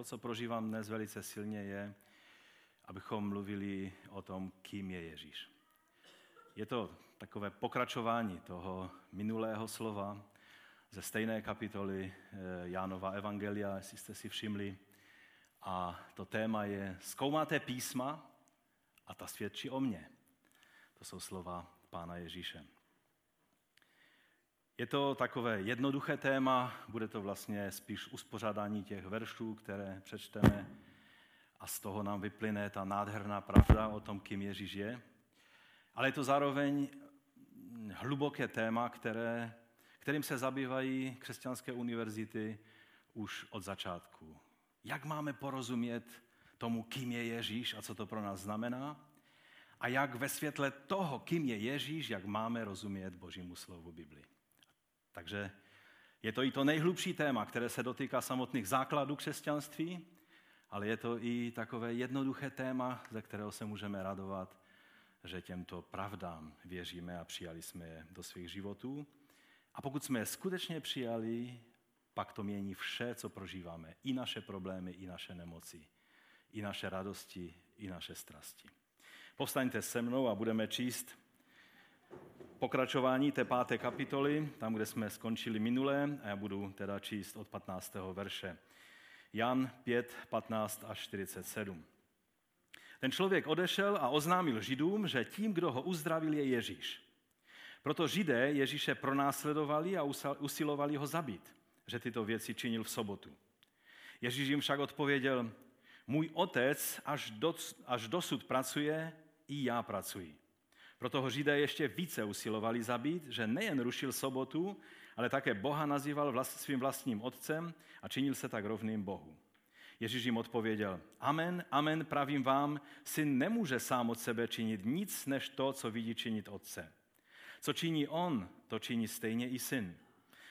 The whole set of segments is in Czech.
To, co prožívám dnes velice silně, je, abychom mluvili o tom, kým je Ježíš. Je to takové pokračování toho minulého slova ze stejné kapitoly eh, Jánova Evangelia, jestli jste si všimli. A to téma je Zkoumáte písma a ta svědčí o mně. To jsou slova Pána Ježíše. Je to takové jednoduché téma, bude to vlastně spíš uspořádání těch veršů, které přečteme a z toho nám vyplyne ta nádherná pravda o tom, kým Ježíš je. Ale je to zároveň hluboké téma, které, kterým se zabývají křesťanské univerzity už od začátku. Jak máme porozumět tomu, kým je Ježíš a co to pro nás znamená? A jak ve světle toho, kým je Ježíš, jak máme rozumět Božímu slovu Biblii. Takže je to i to nejhlubší téma, které se dotýká samotných základů křesťanství, ale je to i takové jednoduché téma, ze kterého se můžeme radovat, že těmto pravdám věříme a přijali jsme je do svých životů. A pokud jsme je skutečně přijali, pak to mění vše, co prožíváme. I naše problémy, i naše nemoci, i naše radosti, i naše strasti. Povstaňte se mnou a budeme číst pokračování té páté kapitoly, tam, kde jsme skončili minulé, a já budu teda číst od 15. verše. Jan 5, 15 až 47. Ten člověk odešel a oznámil Židům, že tím, kdo ho uzdravil, je Ježíš. Proto Židé Ježíše pronásledovali a usilovali ho zabít, že tyto věci činil v sobotu. Ježíš jim však odpověděl, můj otec až, do, až dosud pracuje, i já pracuji. Proto ho Židé ještě více usilovali zabít, že nejen rušil sobotu, ale také Boha nazýval vlast, svým vlastním otcem a činil se tak rovným Bohu. Ježíš jim odpověděl, amen, amen, pravím vám, syn nemůže sám od sebe činit nic, než to, co vidí činit otce. Co činí on, to činí stejně i syn.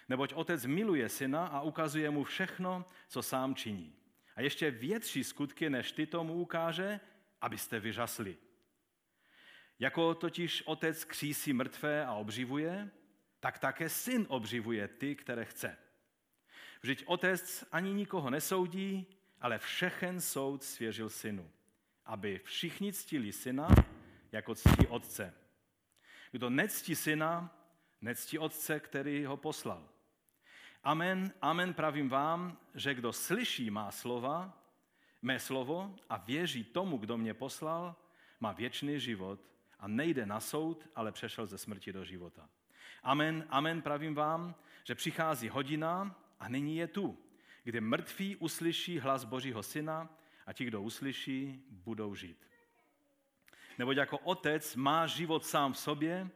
Neboť otec miluje syna a ukazuje mu všechno, co sám činí. A ještě větší skutky, než ty tomu ukáže, abyste vyžasli. Jako totiž otec křísí mrtvé a obživuje, tak také syn obživuje ty, které chce. Vždyť otec ani nikoho nesoudí, ale všechen soud svěřil synu, aby všichni ctili syna, jako ctí otce. Kdo nectí syna, nectí otce, který ho poslal. Amen, amen pravím vám, že kdo slyší má slova, mé slovo a věří tomu, kdo mě poslal, má věčný život a nejde na soud, ale přešel ze smrti do života. Amen, amen pravím vám, že přichází hodina a nyní je tu, kdy mrtví uslyší hlas Božího syna a ti, kdo uslyší, budou žít. Neboť jako otec má život sám v sobě,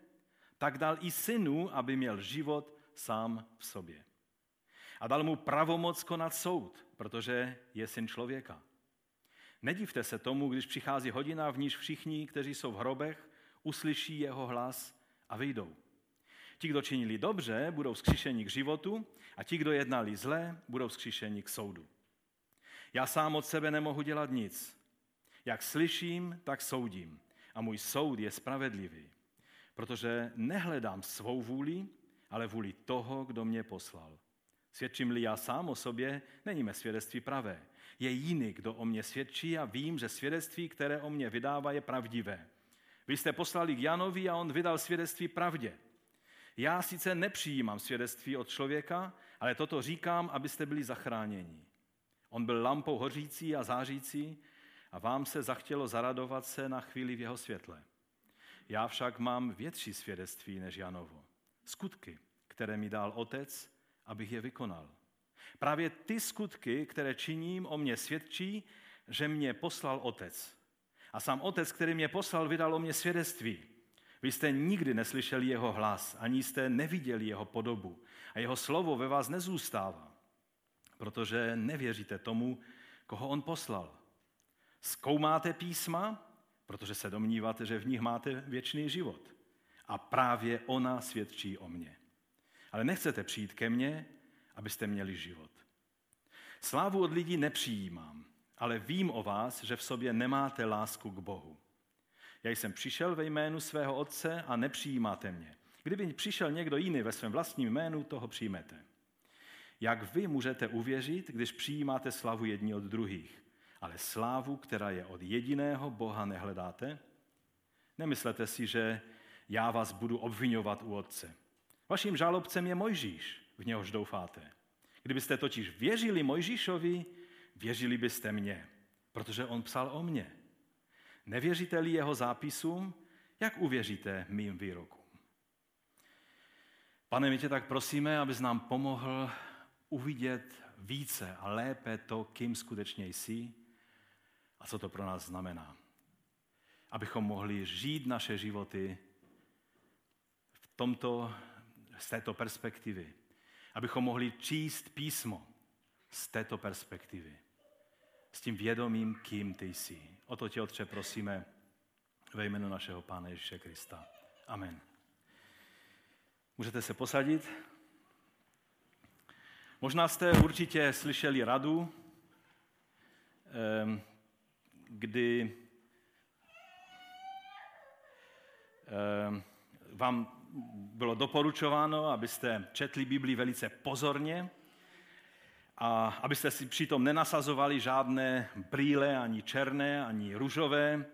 tak dal i synu, aby měl život sám v sobě. A dal mu pravomoc konat soud, protože je syn člověka. Nedivte se tomu, když přichází hodina, v níž všichni, kteří jsou v hrobech, uslyší jeho hlas a vyjdou. Ti, kdo činili dobře, budou vzkříšeni k životu a ti, kdo jednali zle, budou vzkříšeni k soudu. Já sám od sebe nemohu dělat nic. Jak slyším, tak soudím. A můj soud je spravedlivý, protože nehledám svou vůli, ale vůli toho, kdo mě poslal. Svědčím-li já sám o sobě, není mé svědectví pravé. Je jiný, kdo o mě svědčí a vím, že svědectví, které o mě vydává, je pravdivé. Vy jste poslali k Janovi a on vydal svědectví pravdě. Já sice nepřijímám svědectví od člověka, ale toto říkám, abyste byli zachráněni. On byl lampou hořící a zářící a vám se zachtělo zaradovat se na chvíli v jeho světle. Já však mám větší svědectví než Janovo. Skutky, které mi dal otec, abych je vykonal. Právě ty skutky, které činím, o mě svědčí, že mě poslal otec. A sám otec, který mě poslal, vydal o mě svědectví. Vy jste nikdy neslyšeli jeho hlas, ani jste neviděli jeho podobu. A jeho slovo ve vás nezůstává, protože nevěříte tomu, koho on poslal. Zkoumáte písma, protože se domníváte, že v nich máte věčný život. A právě ona svědčí o mně. Ale nechcete přijít ke mně, abyste měli život. Slávu od lidí nepřijímám, ale vím o vás, že v sobě nemáte lásku k Bohu. Já jsem přišel ve jménu svého otce a nepřijímáte mě. Kdyby přišel někdo jiný ve svém vlastním jménu, toho přijmete. jak vy můžete uvěřit, když přijímáte slavu jedni od druhých, ale slávu, která je od jediného Boha, nehledáte? Nemyslete si, že já vás budu obvinovat u Otce. Vaším žálobcem je Mojžíš, v něhož doufáte. Kdybyste totiž věřili Mojžíšovi, věřili byste mně, protože on psal o mně. Nevěříte-li jeho zápisům, jak uvěříte mým výrokům? Pane, my tě tak prosíme, abys nám pomohl uvidět více a lépe to, kým skutečně jsi a co to pro nás znamená. Abychom mohli žít naše životy v tomto, z této perspektivy. Abychom mohli číst písmo z této perspektivy. S tím vědomím, kým ty jsi. O to tě, Otče, prosíme ve jménu našeho Pána Ježíše Krista. Amen. Můžete se posadit. Možná jste určitě slyšeli radu, ehm, kdy ehm, vám bylo doporučováno, abyste četli Bibli velice pozorně a abyste si přitom nenasazovali žádné brýle, ani černé, ani růžové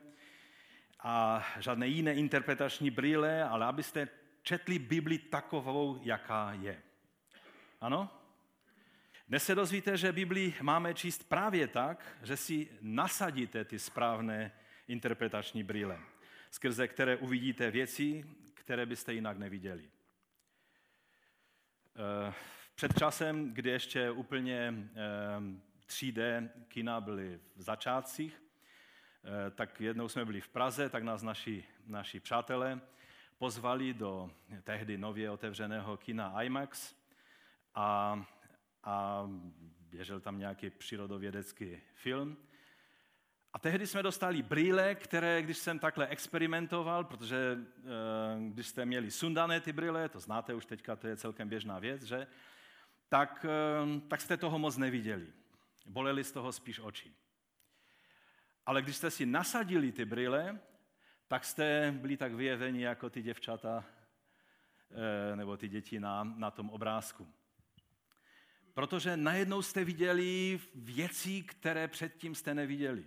a žádné jiné interpretační brýle, ale abyste četli Bibli takovou, jaká je. Ano? Dnes se dozvíte, že Bibli máme číst právě tak, že si nasadíte ty správné interpretační brýle, skrze které uvidíte věci, které byste jinak neviděli. Eh, před časem, kdy ještě úplně 3D eh, kina byly v začátcích, eh, tak jednou jsme byli v Praze, tak nás naši, naši přátelé pozvali do tehdy nově otevřeného kina IMAX a, a běžel tam nějaký přírodovědecký film. A tehdy jsme dostali brýle, které, když jsem takhle experimentoval, protože eh, když jste měli sundané ty brýle, to znáte už teďka, to je celkem běžná věc, že? Tak, eh, tak jste toho moc neviděli. Boleli z toho spíš oči. Ale když jste si nasadili ty brýle, tak jste byli tak vyjeveni jako ty děvčata eh, nebo ty děti na, na tom obrázku. Protože najednou jste viděli věci, které předtím jste neviděli.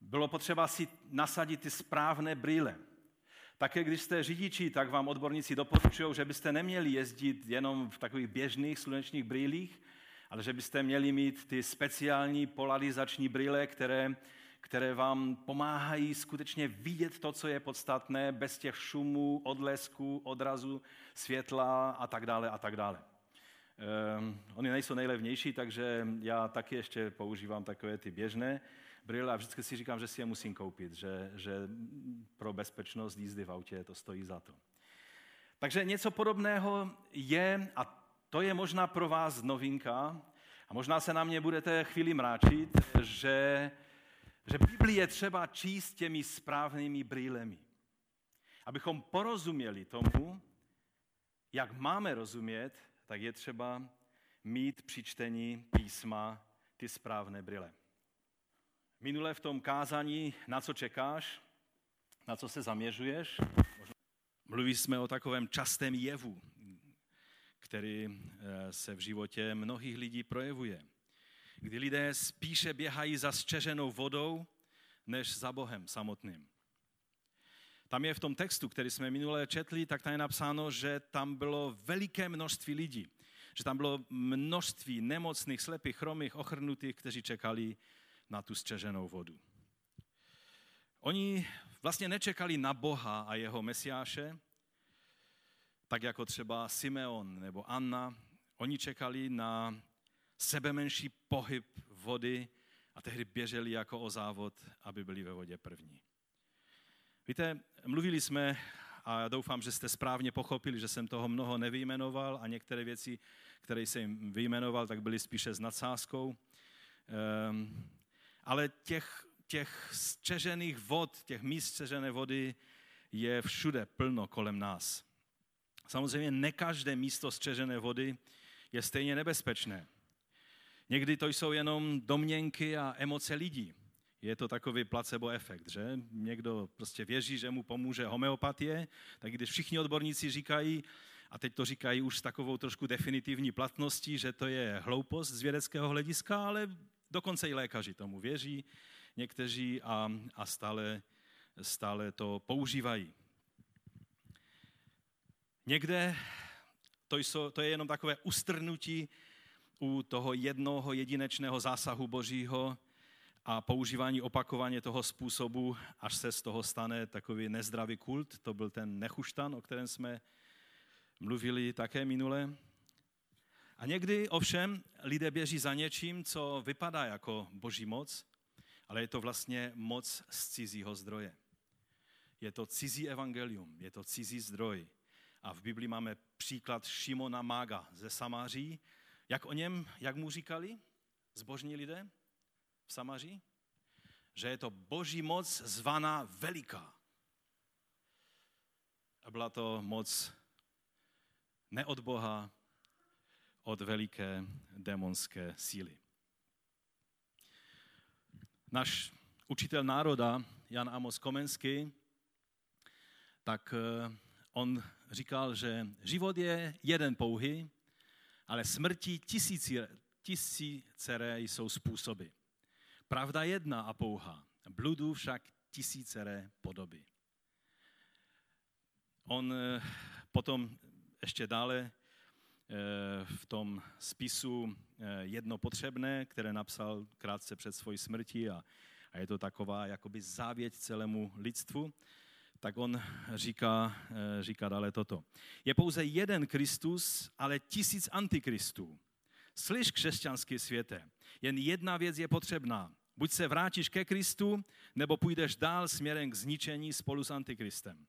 Bylo potřeba si nasadit ty správné brýle. Také když jste řidiči, tak vám odborníci doporučují, že byste neměli jezdit jenom v takových běžných slunečních brýlích, ale že byste měli mít ty speciální polarizační brýle, které které vám pomáhají skutečně vidět to, co je podstatné, bez těch šumů, odlesků, odrazu, světla a tak dále a tak dále. Um, oni nejsou nejlevnější, takže já taky ještě používám takové ty běžné brýle a vždycky si říkám, že si je musím koupit, že, že pro bezpečnost jízdy v autě to stojí za to. Takže něco podobného je, a to je možná pro vás novinka, a možná se na mě budete chvíli mráčit, že že Bibli je třeba číst těmi správnými brýlemi. Abychom porozuměli tomu, jak máme rozumět, tak je třeba mít při čtení písma ty správné brýle. Minule v tom kázání, na co čekáš, na co se zaměřuješ, mluví jsme o takovém častém jevu, který eh, se v životě mnohých lidí projevuje kdy lidé spíše běhají za sčeženou vodou, než za Bohem samotným. Tam je v tom textu, který jsme minule četli, tak tam je napsáno, že tam bylo veliké množství lidí. Že tam bylo množství nemocných, slepých, chromých, ochrnutých, kteří čekali na tu střeženou vodu. Oni vlastně nečekali na Boha a jeho mesiáše, tak jako třeba Simeon nebo Anna. Oni čekali na sebemenší pohyb vody a tehdy běželi jako o závod, aby byli ve vodě první. Víte, mluvili jsme a já doufám, že jste správně pochopili, že jsem toho mnoho nevyjmenoval a některé věci, které jsem vyjmenoval, tak byly spíše s nadsázkou. Um, ale těch, těch střežených vod, těch míst střežené vody je všude plno kolem nás. Samozřejmě ne každé místo střežené vody je stejně nebezpečné. Někdy to jsou jenom domněnky a emoce lidí. Je to takový placebo efekt, že? Někdo prostě věří, že mu pomůže homeopatie, tak když všichni odborníci říkají, A teď to říkají už s takovou trošku definitivní platností, že to je hloupost z vědeckého hlediska, ale dokonce i lékaři tomu věří, někteří a, a stále, stále to používají. Někde to, jsou, to je jenom takové ustrnutí u toho jednoho jedinečného zásahu Božího a používání opakovaně toho způsobu, až se z toho stane takový nezdravý kult. To byl ten nechuštan, o kterém jsme mluvili také minule. A někdy ovšem lidé běží za něčím, co vypadá jako boží moc, ale je to vlastně moc z cizího zdroje. Je to cizí evangelium, je to cizí zdroj. A v Biblii máme příklad Šimona Mága ze Samáří. Jak o něm, jak mu říkali zbožní lidé v Samaří? Že je to boží moc zvaná veliká. A byla to moc ne od Boha, od veliké démonské síly. Náš učitel národa, Jan Amos Komenský, tak eh, on říkal, že život je jeden pouhy, ale smrti tisíci, tisícere jsou způsoby. Pravda jedna a pouha, bludu však tisícere podoby. On eh, potom ještě dále v tom spisu eh, jedno potřebné, které napsal krátce před svojí smrtí a, a je to taková jakoby závěť celému lidstvu, tak on říká, eh, říká dále toto. Je pouze jeden Kristus, ale tisíc antikristů. Slyš, křesťanský světe, jen jedna věc je potřebná. Buď se vrátíš ke Kristu, nebo půjdeš dál směrem k zničení spolu s antikristem.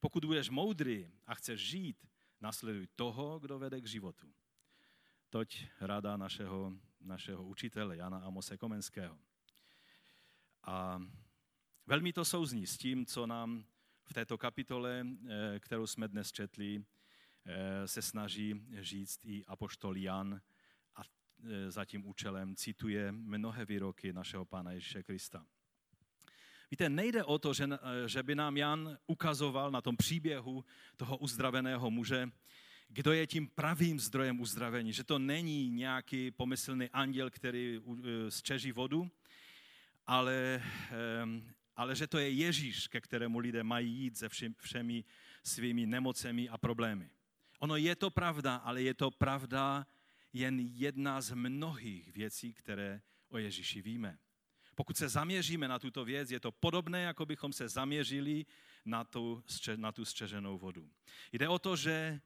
Pokud budeš moudrý a chceš žít, nasleduj toho, kdo vede k životu. Toť rada našeho, našeho učitele Jana Amose Komenského. A velmi to souzní s tím, co nám v této kapitole, eh, kterou jsme dnes četli, eh, se snaží říct i apoštol Jan a eh, za tím účelem cituje mnohé výroky našeho Pána Ježíše Krista. Víte, nejde o to, že, že by nám Jan ukazoval na tom příběhu toho uzdraveného muže, kdo je tím pravým zdrojem uzdravení, že to není nějaký pomyslný anděl, který zčeží vodu, ale ale že to je Ježíš, ke kterému lidé mají jít se všemi svými nemocemi a problémy. Ono je to pravda, ale je to pravda jen jedna z mnohých věcí, které o Ježíši víme. Pokud se zaměříme na tuto věc, je to podobné, jako bychom se zaměřili na tu, na tu střeženou vodu. Jde o to, že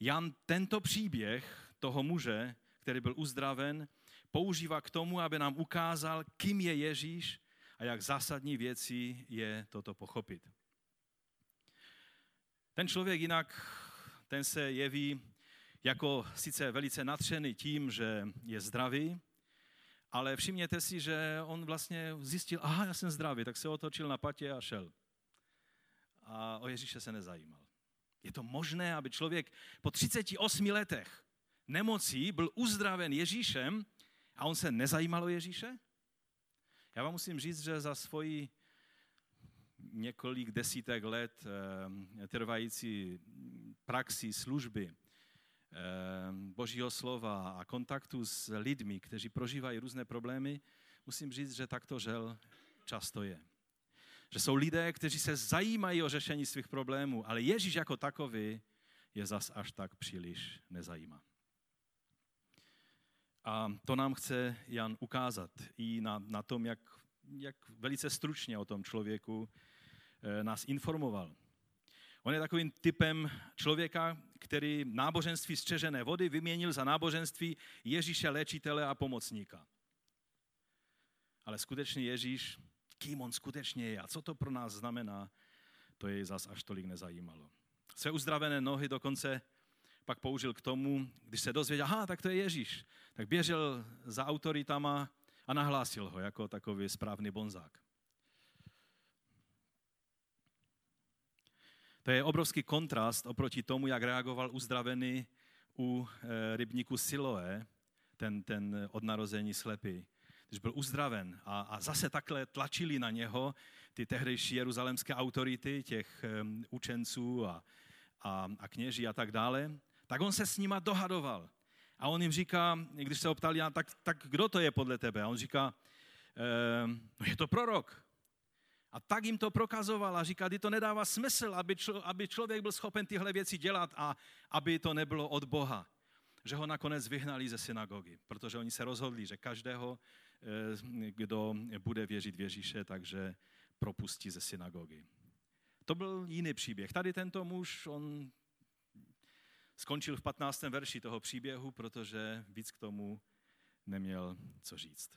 Jan tento příběh toho muže, který byl uzdraven, používá k tomu, aby nám ukázal, kým je Ježíš a jak zásadní věcí je toto pochopit. Ten člověk jinak, ten se jeví jako sice velice natřený tím, že je zdravý, ale všimněte si, že on vlastně zjistil, aha, já jsem zdravý, tak se otočil na patě a šel. A o Ježíše se nezajímal. Je to možné, aby člověk po 38 letech nemocí byl uzdraven Ježíšem a on se nezajímal o Ježíše? Já vám musím říct, že za svoji několik desítek let eh, trvající praxi služby Božího slova a kontaktu s lidmi, kteří prožívají různé problémy, musím říct, že takto žel často je. Že jsou lidé, kteří se zajímají o řešení svých problémů, ale Ježíš jako takový je zas až tak příliš nezajímá. A to nám chce Jan ukázat i na, na tom, jak, jak velice stručně o tom člověku e, nás informoval. On je takovým typem člověka, který náboženství střežené vody vyměnil za náboženství Ježíše léčitele a pomocníka. Ale skutečně Ježíš, kým on skutečně je a co to pro nás znamená, to jej zas až tolik nezajímalo. Své uzdravené nohy dokonce pak použil k tomu, když se dozvěděl, aha, tak to je Ježíš, tak běžel za autoritama a nahlásil ho jako takový správný bonzák. To je obrovský kontrast oproti tomu, jak reagoval uzdravený u e, rybníku Siloé, ten, ten od narození slepý. Když byl uzdraven a, a zase takhle tlačili na něho ty tehdejší jeruzalemské autority, těch um, učenců a, a, a kněží a tak dále, tak on se s nima dohadoval. A on jim říká, když se optali, tak, tak kdo to je podle tebe? A on říká, ehm, je to prorok. A tak jim to prokazoval a říká, že to nedává smysl, aby, člo, aby člověk byl schopen tyhle věci dělat a aby to nebylo od Boha. Že ho nakonec vyhnali ze synagogy, protože oni se rozhodli, že každého, eh, kdo bude věřit v Ježíše, takže propustí ze synagogy. To byl jiný příběh. Tady tento muž, on skončil v 15. verši toho příběhu, protože víc k tomu neměl co říct.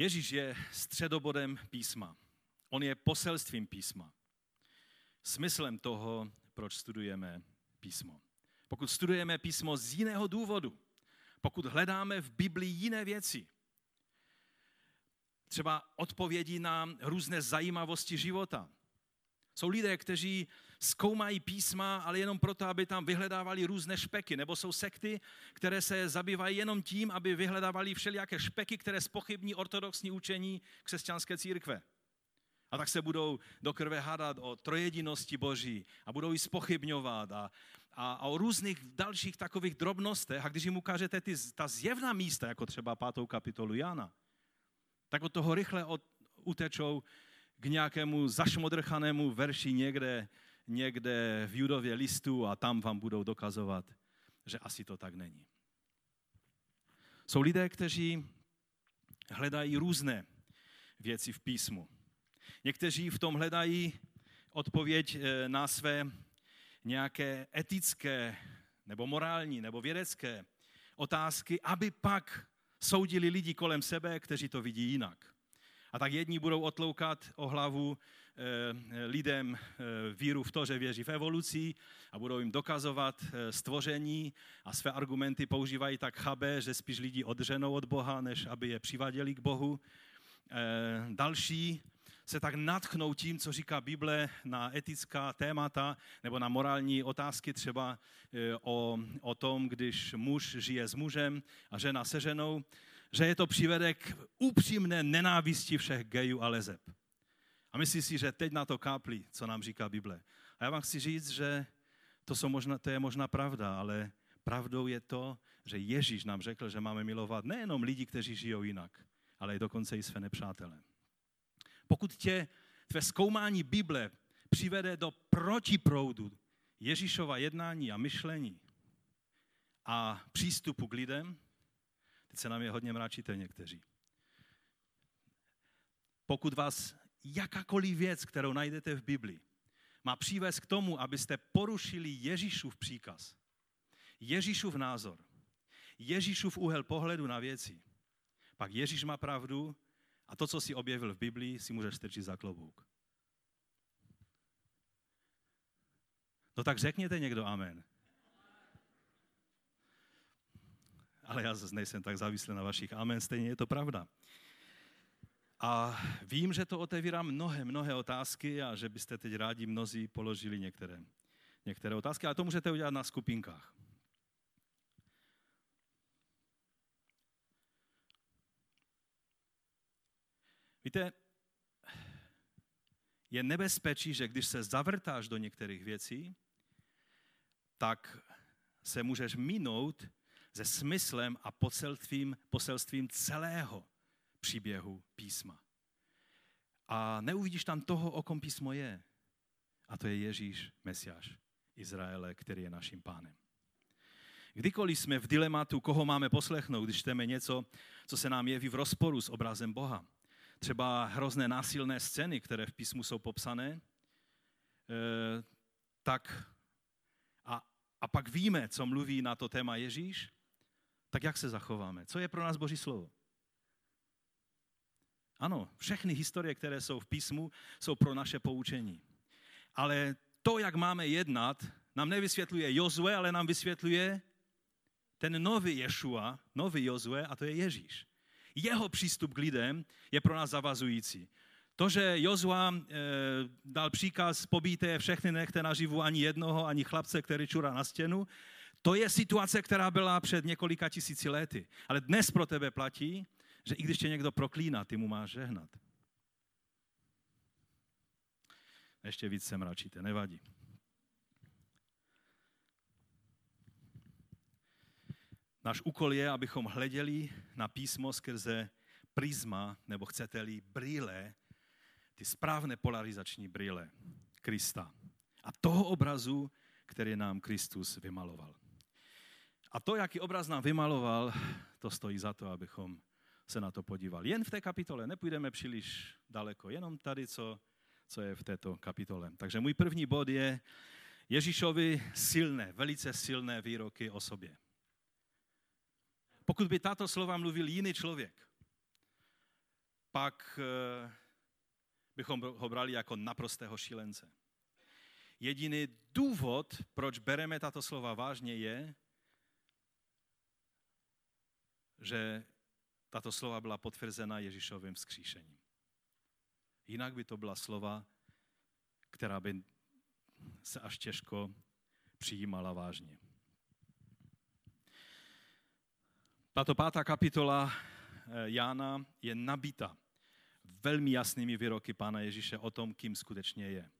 Ježíš je středobodem písma. On je poselstvím písma. Smyslem toho, proč studujeme písmo. Pokud studujeme písmo z jiného důvodu, pokud hledáme v Biblii jiné věci, třeba odpovědi na různé zajímavosti života. Jsou lidé, kteří zkoumají písma, ale jenom proto, aby tam vyhledávali různé špeky. Nebo jsou sekty, které se zabývají jenom tím, aby vyhledávali všelijaké špeky, které spochybní ortodoxní učení křesťanské církve. A tak se budou do krve hádat o trojedinosti Boží a budou ji spochybňovat a, a, a o různých dalších takových drobnostech. A když jim ukážete ty, ta zjevná místa, jako třeba pátou kapitolu Jana, tak od toho rychle od, utečou k nějakému zašmodrchanému verši někde, někde v Judově listu a tam vám budou dokazovat, že asi to tak není. Jsou lidé, kteří hledají různé věci v písmu. Někteří v tom hledají odpověď eh, na své nějaké etické nebo morální nebo vědecké otázky, aby pak soudili lidi kolem sebe, kteří to vidí jinak. A tak jedni budou otloukat o hlavu lidem eh, víru v to, že věří v evoluci a budou jim dokazovat eh, stvoření a své argumenty používají tak chabé, že spíš lidi odřenou od Boha, než aby je přiváděli k Bohu. Další se tak natchnou tím, co říká Bible na etická témata nebo na morální otázky, třeba o, o tom, když muž žije s mužem a žena se ženou, že je to přivede k upřímné nenávisti všech gejů a lezeb. A myslí si, že teď na to káplí, co nám říká Bible. A já vám chci říct, že to, jsou možná, to je možná pravda, ale pravdou je to, že Ježíš nám řekl, že máme milovat nejenom lidi, kteří žijou jinak, ale i dokonce i své nepřátele. Pokud tě tvé zkoumání Bible přivede do protiproudu Ježíšova jednání a myšlení a přístupu k lidem, Teď se nám je hodně mráčíte někteří. Pokud vás jakákoliv věc, kterou najdete v Biblii, má přivést k tomu, abyste porušili Ježíšův příkaz, Ježíšův názor, Ježíšův úhel pohledu na věci, pak Ježíš má pravdu a to, co si objevil v Biblii, si můžeš strčit za klobouk. No tak řekněte někdo amen. ale já zase nejsem tak závislý na vašich amen, stejně je to pravda. A vím, že to otevírá mnohé, mnohé otázky a že byste teď rádi mnozí položili některé, některé otázky, ale to můžete udělat na skupinkách. Víte, je nebezpečí, že když se zavrtáš do některých věcí, tak se můžeš minout se smyslem a poselstvím, poselstvím celého příběhu písma. A neuvidíš tam toho, o kom písmo je. A to je Ježíš, Mesiáš Izraele, který je naším pánem. Kdykoliv jsme v dilematu, koho máme poslechnout, když čteme něco, co se nám jeví v rozporu s obrazem Boha. Třeba hrozné násilné scény, které v písmu jsou popsané, eh, tak a, a pak víme, co mluví na to téma Ježíš, tak jak se zachováme? Co je pro nás Boží slovo? Ano, všechny historie, které jsou v písmu, jsou pro naše poučení. Ale to, jak máme jednat, nám nevysvětluje Jozue, ale nám vysvětluje ten nový Ješua, nový Jozue, a to je Ježíš. Jeho přístup k lidem je pro nás zavazující. To, že Jozua e, dal příkaz, pobíte všechny, nechte naživu ani jednoho, ani chlapce, který čurá na stěnu, to je situace, která byla před několika tisíci lety. Ale dnes pro tebe platí, že i když tě někdo proklíná, ty mu máš žehnat. Ještě víc se mračíte, nevadí. Náš úkol je, abychom hleděli na písmo skrze prisma, nebo chcete-li, brýle, ty správné polarizační brýle Krista. A toho obrazu, který nám Kristus vymaloval. A to, jaký obraz nám vymaloval, to stojí za to, abychom se na to podívali. Jen v té kapitole, nepůjdeme příliš daleko, jenom tady, co, co je v této kapitole. Takže můj první bod je Ježíšovi silné, velice silné výroky o sobě. Pokud by tato slova mluvil jiný člověk, pak eh, bychom ho brali jako naprostého šílence. Jediný důvod, proč bereme tato slova vážně, je, že tato slova byla potvrzena Ježíšovým vzkříšením. Jinak by to byla slova, která by se až těžko přijímala vážně. Tato pátá kapitola eh, Jána je nabita velmi jasnými výroky Pána Ježíše o tom, kým skutečně je.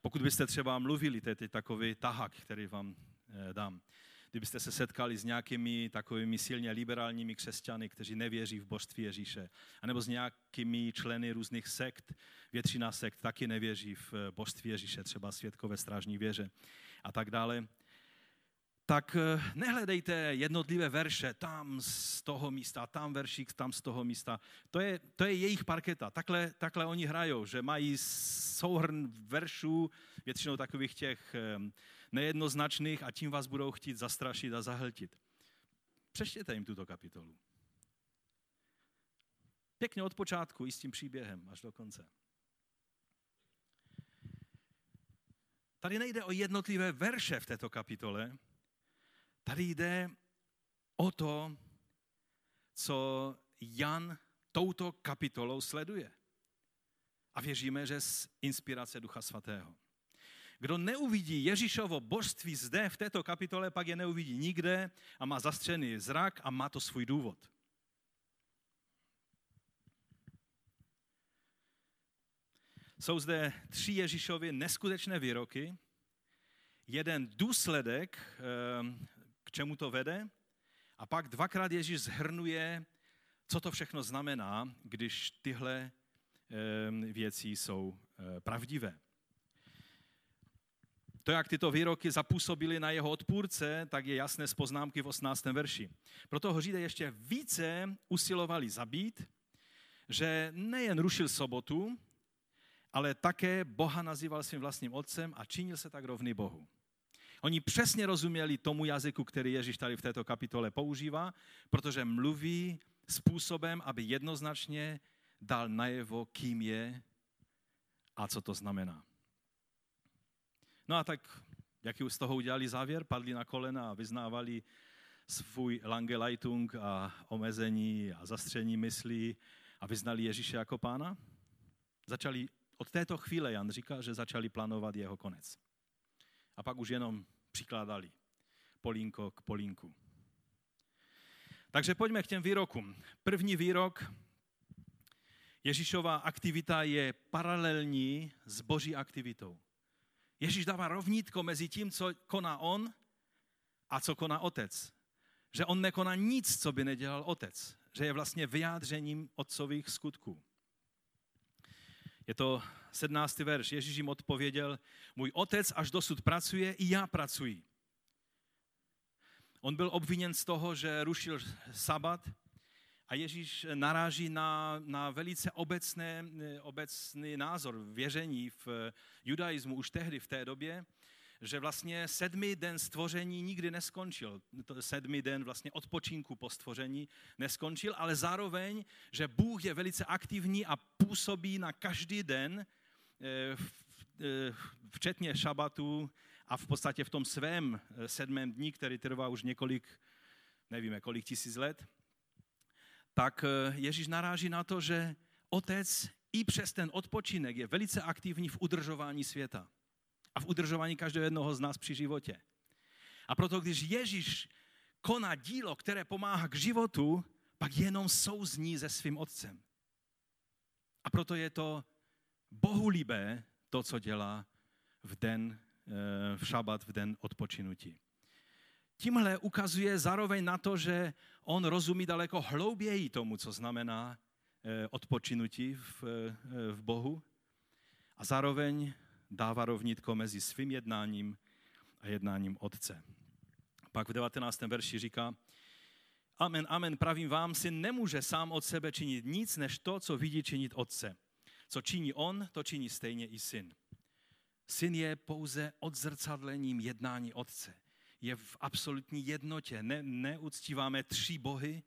Pokud byste třeba mluvili, to je teď takový tahak, který vám eh, dám, kdybyste se setkali s nějakými takovými silně liberálními křesťany, kteří nevěří v božství Ježíše, anebo s nějakými členy různých sekt, většina sekt taky nevěří v božství Ježíše, třeba světkové strážní věže a tak dále, tak eh, nehledejte jednotlivé verše tam z toho místa, tam veršík, tam z toho místa. To je, to je jejich parketa. Takhle, takhle oni hrajou, že mají souhrn veršů, většinou takových těch eh, nejednoznačných a tím vás budou chtít zastrašit a zahltit. Přečtěte jim tuto kapitolu. Pěkně od počátku i s tím příběhem až do konce. Tady nejde o jednotlivé verše v této kapitole, Tady jde o to, co Jan touto kapitolou sleduje. A věříme, že z inspirace Ducha Svatého. Kdo neuvidí Ježíšovo božství zde v této kapitole, pak je neuvidí nikde a má zastřený zrak a má to svůj důvod. Jsou zde tři Ježíšovy neskutečné výroky, jeden důsledek ehm, čemu to vede. A pak dvakrát Ježíš zhrnuje, co to všechno znamená, když tyhle věci jsou eh, pravdivé. To, jak tyto výroky zapůsobily na jeho odpůrce, tak je jasné z poznámky v 18. verši. Proto ho Židé ještě více usilovali zabít, že nejen rušil sobotu, ale také Boha nazýval svým vlastním otcem a činil se tak rovný Bohu. Oni přesně rozuměli tomu jazyku, který Ježíš tady v této kapitole používá, protože mluví způsobem, aby jednoznačně dal najevo, kým je a co to znamená. No a tak, jaký z toho udělali závěr? Padli na kolena a vyznávali svůj Langeleitung a omezení a zastření myslí a vyznali Ježíše jako pána? Začali, od této chvíle Jan říká, že začali plánovat jeho konec. A pak už jenom přikládali polínko k polínku. Takže pojďme k těm výrokům. První výrok. Ježíšová aktivita je paralelní s boží aktivitou. Ježíš dává rovnítko mezi tím, co koná on a co koná otec. Že on nekoná nic, co by nedělal otec. Že je vlastně vyjádřením otcových skutků. Je to 17. verš. Ježíš jim odpověděl, můj otec až dosud pracuje, i já pracuji. On byl obviněn z toho, že rušil sabat a Ježíš naráží na, na velice obecné, obecný názor věření v judaismu už tehdy v té době, že vlastně sedmý den stvoření nikdy neskončil. Sedmý den vlastně odpočinku po stvoření neskončil, ale zároveň, že Bůh je velice aktivní a působí na každý den, eh, eh, včetně šabatu a v podstatě v tom svém eh, sedmém dní, který trvá už několik, nevíme kolik tisíc let, tak Ježíš naráží na to, že otec i přes ten odpočinek je velice aktivní v udržování světa a v udržování každého jednoho z nás při životě. A proto, když Ježíš koná dílo, které pomáhá k životu, pak jenom souzní se svým otcem. A proto je to bohulibé to, co dělá v den, eh, v šabat, v den odpočinutí. Tímhle ukazuje zároveň na to, že on rozumí daleko hlouběji tomu, co znamená eh, odpočinutí v, eh, v Bohu a zároveň dává rovnítko mezi svým jednáním a jednáním Otce. Pak v 19. verši říká, Amen, amen, pravím vám, syn nemůže sám od sebe činit nic, než to, co vidí činit Otce. Co činí on, to činí stejně i syn. Syn je pouze odzrcadlením jednání Otce. Je v absolutní jednotě. Ne, neuctíváme tři bohy,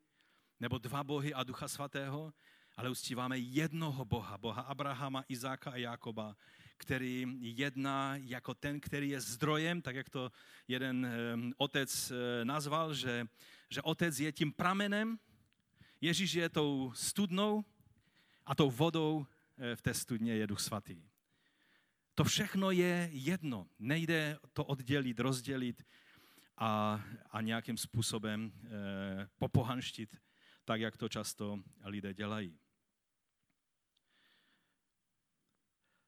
nebo dva bohy a Ducha Svatého, ale uctíváme jednoho Boha, Boha Abrahama, Izáka a Jakoba, který jedná jako ten, který je zdrojem, tak jak to jeden otec eh, nazval, že, že otec je tím pramenem, Ježíš je tou studnou a tou vodou eh, v té studně je Duch Svatý. To všechno je jedno. Nejde to oddělit, rozdělit a, a nějakým způsobem e, popohanštit, tak jak to často lidé dělají.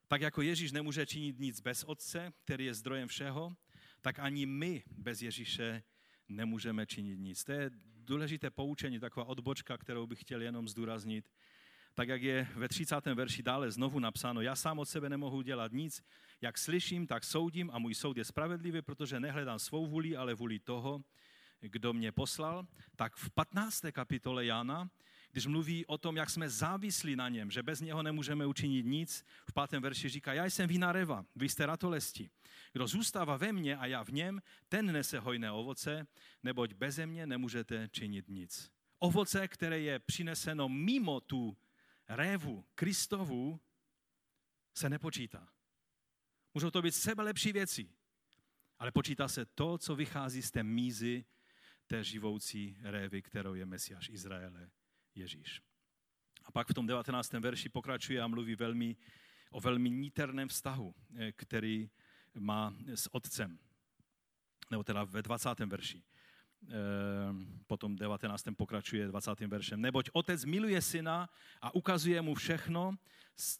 Tak jako Ježíš nemůže činit nic bez Otce, který je zdrojem všeho, tak ani my bez Ježíše nemůžeme činit nic. To je důležité poučení, taková odbočka, kterou bych chtěl jenom zdůraznit. Tak jak je ve 30. verši dále znovu napsáno, já sám od sebe nemohu dělat nic, jak slyším, tak soudím a můj soud je spravedlivý, protože nehledám svou vůli, ale vůli toho, kdo mě poslal. Tak v 15. kapitole Jana když mluví o tom, jak jsme závislí na něm, že bez něho nemůžeme učinit nic, v pátém verši říká, já jsem vína reva, vy jste ratolesti. Kdo zůstává ve mně a já v něm, ten nese hojné ovoce, neboť beze mě nemůžete činit nic. Ovoce, které je přineseno mimo tu révu Kristovu, se nepočítá. Můžou to být sebe lepší věci, ale počítá se to, co vychází z té mízy té živoucí révy, kterou je Mesiáš Izraele Ježíš. A pak v tom 19. verši pokračuje a mluví velmi, o velmi níterném vztahu, eh, který má s otcem. Nebo teda ve 20. verši. Eh, potom 19. pokračuje 20. veršem. Neboť otec miluje syna a ukazuje mu všechno,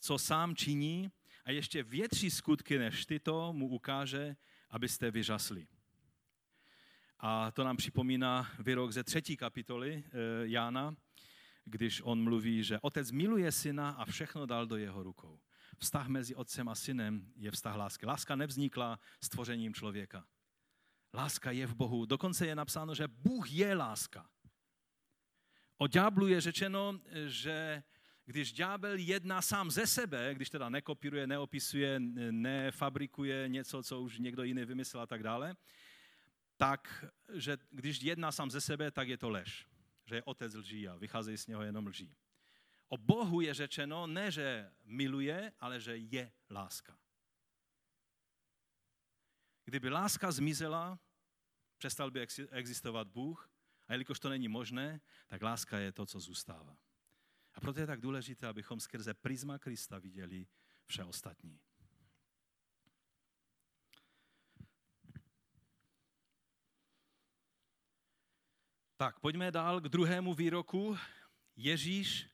co sám činí a ještě větší skutky než tyto mu ukáže, abyste vyžasli. A to nám připomíná výrok ze třetí kapitoly eh, Jána, když on mluví, že otec miluje syna a všechno dal do jeho rukou. Vztah mezi otcem a synem je vztah lásky. Láska nevznikla stvořením člověka. Láska je v Bohu. Dokonce je napsáno, že Bůh je láska. O ďáblu je řečeno, že když ďábel jedná sám ze sebe, když teda nekopíruje, neopisuje, nefabrikuje něco, co už někdo jiný vymyslel a tak dále, tak, že když jedná sám ze sebe, tak je to lež že je otec lží a vycházejí z něho jenom lží. O Bohu je řečeno ne, že miluje, ale že je láska. Kdyby láska zmizela, přestal by existovat Bůh a jelikož to není možné, tak láska je to, co zůstává. A proto je tak důležité, abychom skrze prisma Krista viděli vše ostatní. Tak, pojďme dál k druhému výroku. Ježíš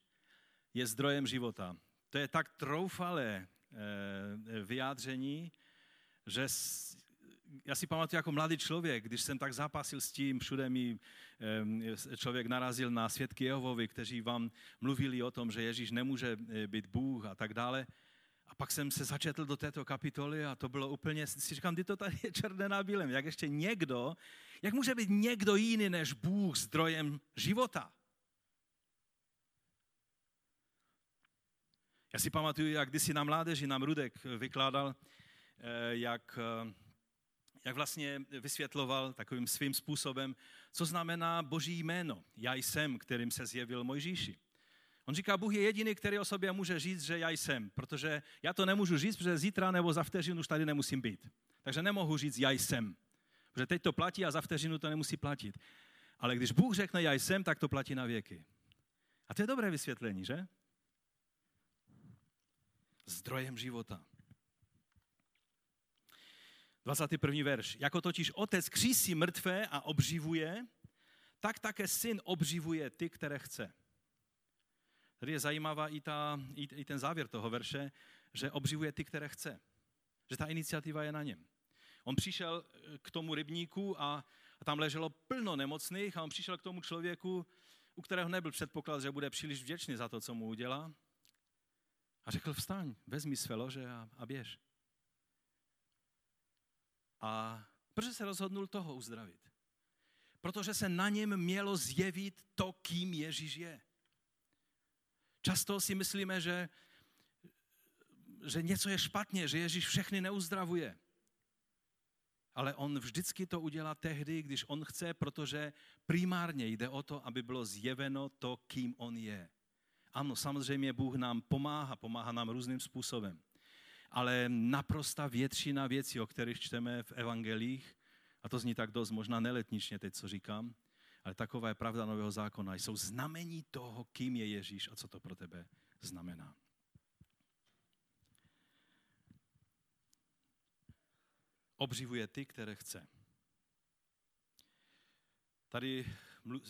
je zdrojem života. To je tak troufalé eh, vyjádření, že já si pamatuju jako mladý člověk, když jsem tak zápasil s tím, všude mi člověk narazil na svědky Jehovovi, kteří vám mluvili o tom, že Ježíš nemůže eh, být Bůh a tak dále. A pak jsem se začetl do této kapitoly a to bylo úplně, si říkám, kdy to tady je černé na bílém, jak ještě někdo, jak může být někdo jiný než Bůh zdrojem života? Já si pamatuju, jak kdysi na mládeži nám Rudek vykládal, eh, jak, eh, jak vlastně vysvětloval takovým svým způsobem, co znamená boží jméno. Já jsem, kterým se zjevil Mojžíši. On říká, Bůh je jediný, který o sobě může říct, že já jsem, protože já to nemůžu říct, protože zítra nebo za vteřinu už tady nemusím být. Takže nemohu říct, já jsem. Protože teď to platí a za vteřinu to nemusí platit. Ale když Bůh řekne, já jsem, tak to platí na věky. A to je dobré vysvětlení, že? Zdrojem života. 21. verš. Jako totiž otec křísí mrtvé a obživuje, tak také syn obživuje ty, které chce. Tady je zajímavá i, ta, i, i ten závěr toho verše, že obživuje ty, které chce. že ta iniciativa je na něm. On přišel eh, k tomu rybníku a, a tam leželo plno nemocných a on přišel k tomu člověku, u kterého nebyl předpoklad, že bude příliš vděčný za to, co mu udělá. A řekl, vstaň, vezmi své lože a, a běž. A proč se rozhodnul toho uzdravit? Protože se na něm mělo zjevit to, kým Ježíš je. Často si myslíme, že, že něco je špatně, že Ježíš všechny neuzdravuje. Ale on vždycky to udělá tehdy, když on chce, protože primárně jde o to, aby bylo zjeveno to, kým on je. Ano, samozřejmě Bůh nám pomáhá, pomáhá nám různým způsobem. Ale naprosta většina věcí, o kterých čteme v evangelích, a to zní tak dost možná neletničně teď, co říkám, ale taková je pravda Nového zákona, jsou znamení toho, kým je Ježíš a co to pro tebe znamená. Obživuje ty, které chce. Tady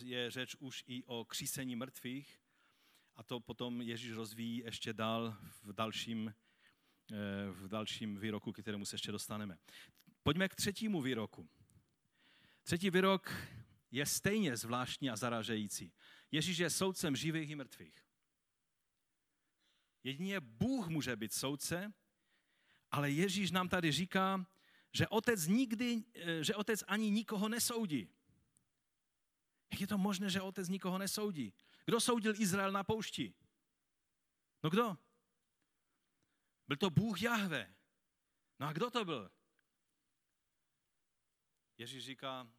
je řeč už i o křísení mrtvých a to potom Ježíš rozvíjí ještě dál v dalším, v dalším výroku, k kterému se ještě dostaneme. Pojďme k třetímu výroku. Třetí výrok je stejně zvláštní a zaražející. Ježíš je soudcem živých i mrtvých. Jedině Bůh může být soudce, ale Ježíš nám tady říká, že otec nikdy, eh, že otec ani nikoho nesoudí. Jak je to možné, že otec nikoho nesoudí? Kdo soudil Izrael na poušti? No kdo? Byl to Bůh Jahve. No a kdo to byl? Ježíš říká,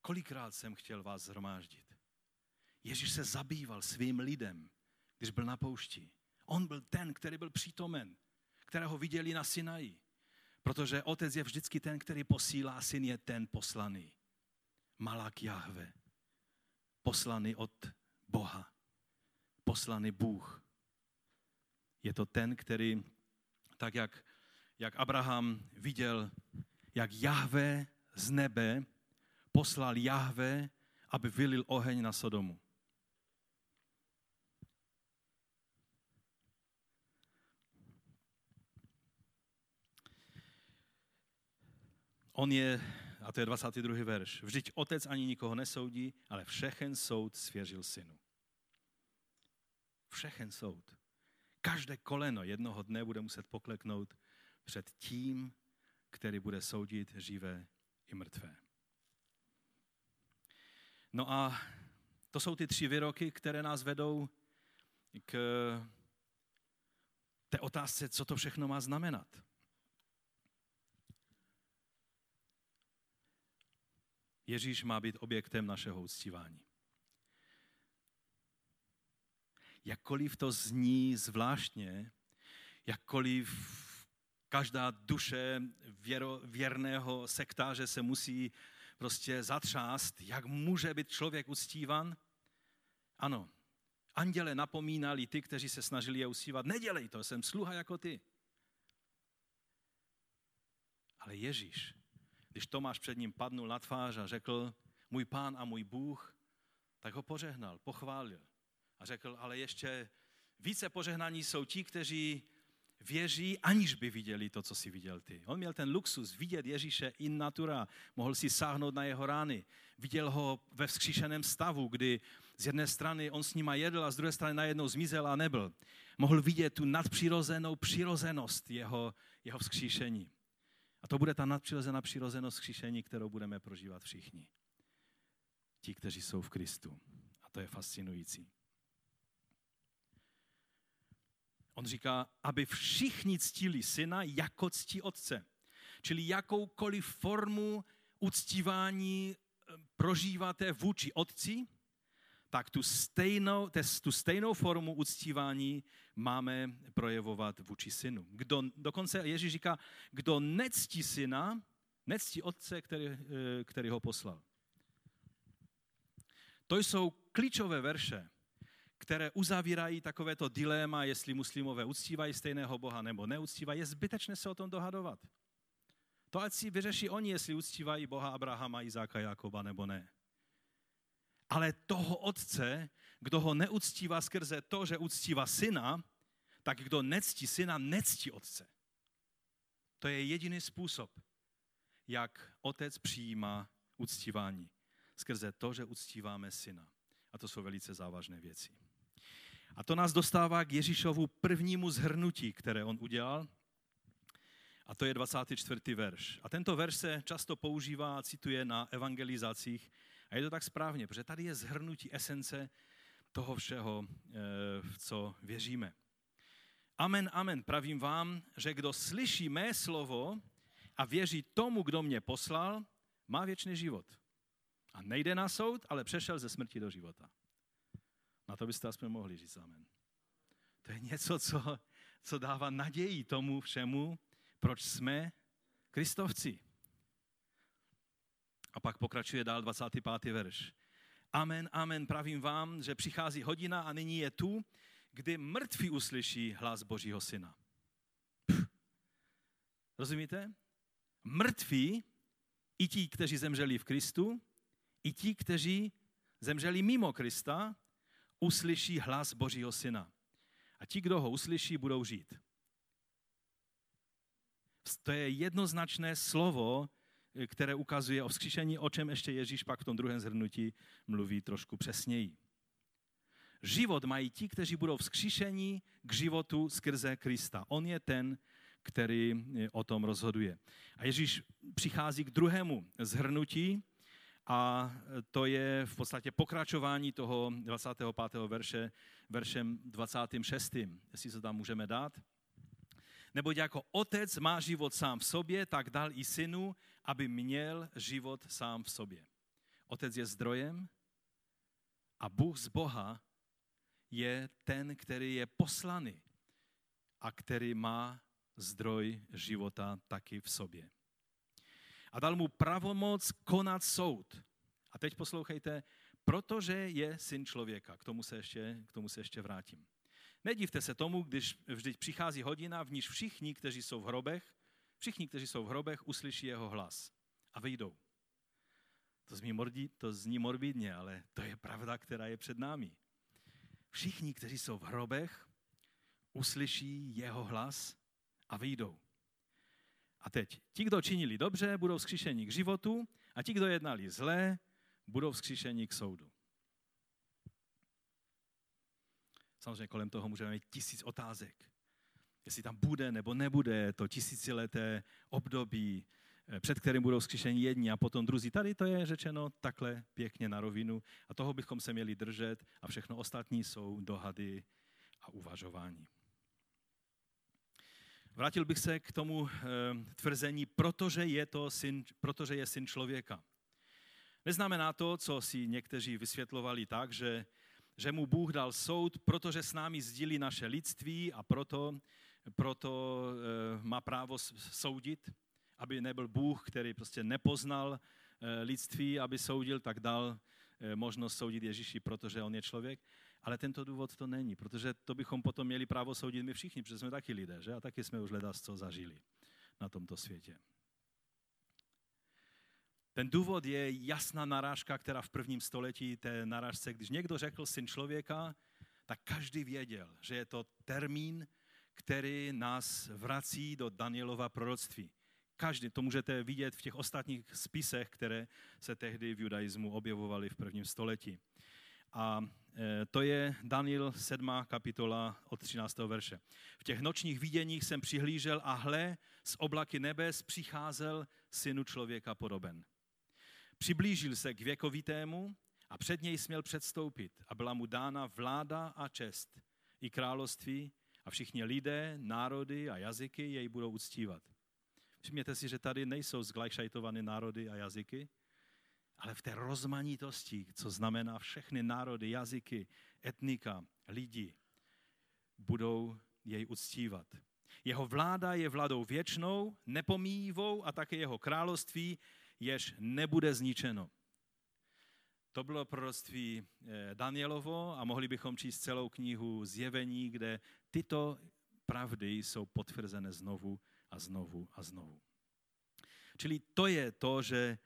kolikrát jsem chtěl vás zhromáždit. Ježíš se zabýval svým lidem, když byl na poušti. On byl ten, který byl přítomen, kterého viděli na Sinaji. Protože otec je vždycky ten, který posílá, a syn je ten poslaný. Malak Jahve. Poslaný od Boha. Poslaný Bůh. Je to ten, který, tak jak, jak Abraham viděl, jak Jahve z nebe poslal Jahve, aby vylil oheň na Sodomu. On je, a to je 22. verš, vždyť otec ani nikoho nesoudí, ale všechen soud svěřil synu. Všechen soud. Každé koleno jednoho dne bude muset pokleknout před tím, který bude soudit živé i mrtvé. No a to jsou ty tři výroky, které nás vedou k té otázce, co to všechno má znamenat. Ježíš má být objektem našeho uctívání. Jakkoliv to zní zvláštně, jakkoliv každá duše věro, věrného sektáře se musí prostě zatřást, jak může být člověk uctívan. Ano, anděle napomínali ty, kteří se snažili je uctívat, nedělej to, jsem sluha jako ty. Ale Ježíš, když Tomáš před ním padnul na tvář a řekl, můj pán a můj Bůh, tak ho požehnal, pochválil. A řekl, ale ještě více požehnaní jsou ti, kteří věří, aniž by viděli to, co si viděl ty. On měl ten luxus vidět Ježíše in natura, mohl si sáhnout na jeho rány. Viděl ho ve vzkříšeném stavu, kdy z jedné strany on s nima jedl a z druhé strany najednou zmizel a nebyl. Mohl vidět tu nadpřirozenou přirozenost jeho, jeho vzkříšení. A to bude ta nadpřirozená přirozenost vzkříšení, kterou budeme prožívat všichni. Ti, kteří jsou v Kristu. A to je fascinující. On říká, aby všichni ctili syna jako ctí otce. Čili jakoukoliv formu uctívání eh, prožíváte vůči otci, tak tu stejnou, tu stejnou formu uctívání máme projevovat vůči synu. Kdo, dokonce Ježíš říká, kdo nectí syna, nectí otce, který, eh, který ho poslal. To jsou klíčové verše které uzavírají takovéto dilema, jestli muslimové uctívají stejného Boha nebo neuctívají, je zbytečné se o tom dohadovat. To ať si vyřeší oni, jestli uctívají Boha Abrahama, Izáka, Jakoba nebo ne. Ale toho otce, kdo ho neuctívá skrze to, že uctívá syna, tak kdo nectí syna, nectí otce. To je jediný způsob, jak otec přijímá uctívání. Skrze to, že uctíváme syna. A to jsou velice závažné věci. A to nás dostává k Ježíšovu prvnímu zhrnutí, které on udělal. A to je 24. verš. A tento verš se často používá a cituje na evangelizacích. A je to tak správně, protože tady je zhrnutí esence toho všeho, eh, v co věříme. Amen, amen, pravím vám, že kdo slyší mé slovo a věří tomu, kdo mě poslal, má věčný život. A nejde na soud, ale přešel ze smrti do života. Na to byste aspoň mohli říct amen. To je něco, co, co dává naději tomu všemu, proč jsme kristovci. A pak pokračuje dál 25. verš. Amen, amen, pravím vám, že přichází hodina a nyní je tu, kdy mrtví uslyší hlas Božího syna. Pff. Rozumíte? Mrtví, i ti, kteří zemřeli v Kristu, i ti, kteří zemřeli mimo Krista, uslyší hlas Božího syna. A ti, kdo ho uslyší, budou žít. To je jednoznačné slovo, které ukazuje o vzkříšení, o čem ještě Ježíš pak v tom druhém zhrnutí mluví trošku přesněji. Život mají ti, kteří budou vzkříšení k životu skrze Krista. On je ten, který o tom rozhoduje. A Ježíš přichází k druhému zhrnutí, a to je v podstatě pokračování toho 25. verše, veršem 26. Jestli se tam můžeme dát. Neboť jako otec má život sám v sobě, tak dal i synu, aby měl život sám v sobě. Otec je zdrojem a Bůh z Boha je ten, který je poslaný a který má zdroj života taky v sobě. A dal mu pravomoc konat soud. A teď poslouchejte, protože je syn člověka. K tomu se ještě, k tomu se ještě vrátím. Nedívte se tomu, když vždyť přichází hodina, v níž všichni, kteří jsou v hrobech, všichni, kteří jsou v hrobech, uslyší jeho hlas a vyjdou. To zní, morbid, to zní morbidně, ale to je pravda, která je před námi. Všichni, kteří jsou v hrobech, uslyší jeho hlas a vyjdou. A teď, ti, kdo činili dobře, budou vzkříšeni k životu a ti, kdo jednali zlé, budou vzkříšeni k soudu. Samozřejmě kolem toho můžeme mít tisíc otázek. Jestli tam bude nebo nebude to tisícileté období, eh, před kterým budou vzkříšeni jedni a potom druzí. Tady to je řečeno takhle pěkně na rovinu a toho bychom se měli držet a všechno ostatní jsou dohady a uvažování. Vrátil bych se k tomu e, tvrzení, protože je, to syn, protože je syn člověka. Neznamená to, co si někteří vysvětlovali tak, že, že mu Bůh dal soud, protože s námi sdílí naše lidství a proto, proto e, má právo soudit, aby nebyl Bůh, který prostě nepoznal e, lidství, aby soudil, tak dal možnost soudit Ježíši, protože on je člověk. Ale tento důvod to není, protože to bychom potom měli právo soudit my všichni, protože jsme taky lidé, že? A taky jsme už ledas co zažili na tomto světě. Ten důvod je jasná narážka, která v prvním století té narážce, když někdo řekl syn člověka, tak každý věděl, že je to termín, který nás vrací do Danielova proroctví. Každý, to můžete vidět v těch ostatních spisech, které se tehdy v judaismu objevovaly v prvním století. A e, to je Daniel 7. kapitola od 13. verše. V těch nočních viděních jsem přihlížel a hle, z oblaky nebes přicházel synu člověka podoben. Přiblížil se k věkovitému a před něj směl předstoupit a byla mu dána vláda a čest i království a všichni lidé, národy a jazyky jej budou uctívat. Všimněte si, že tady nejsou zglajšajtované národy a jazyky, ale v té rozmanitosti, co znamená všechny národy, jazyky, etnika, lidi, budou jej uctívat. Jeho vláda je vládou věčnou, nepomíjivou a také jeho království, jež nebude zničeno. To bylo proroctví eh, Danielovo a mohli bychom číst celou knihu Zjevení, kde tyto pravdy jsou potvrzené znovu a znovu a znovu. Čili to je to, že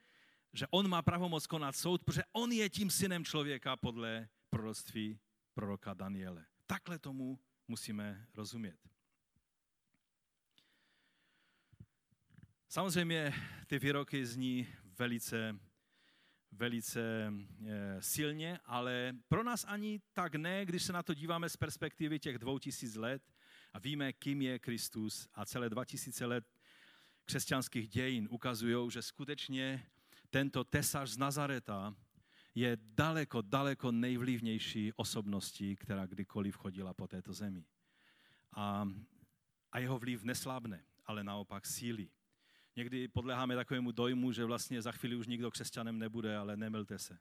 že on má pravomoc konat soud, protože on je tím synem člověka podle proroctví proroka Daniele. Takhle tomu musíme rozumět. Samozřejmě ty výroky zní velice, velice e, silně, ale pro nás ani tak ne, když se na to díváme z perspektivy těch dvou tisíc let a víme, kým je Kristus a celé dva tisíce let křesťanských dějin ukazují, že skutečně tento tesař z Nazareta je daleko, daleko nejvlivnější osobností, která kdykoliv chodila po této zemi. A, a jeho vliv neslábne, ale naopak sílí. Někdy podléháme takovému dojmu, že vlastně za chvíli už nikdo křesťanem nebude, ale nemilte se.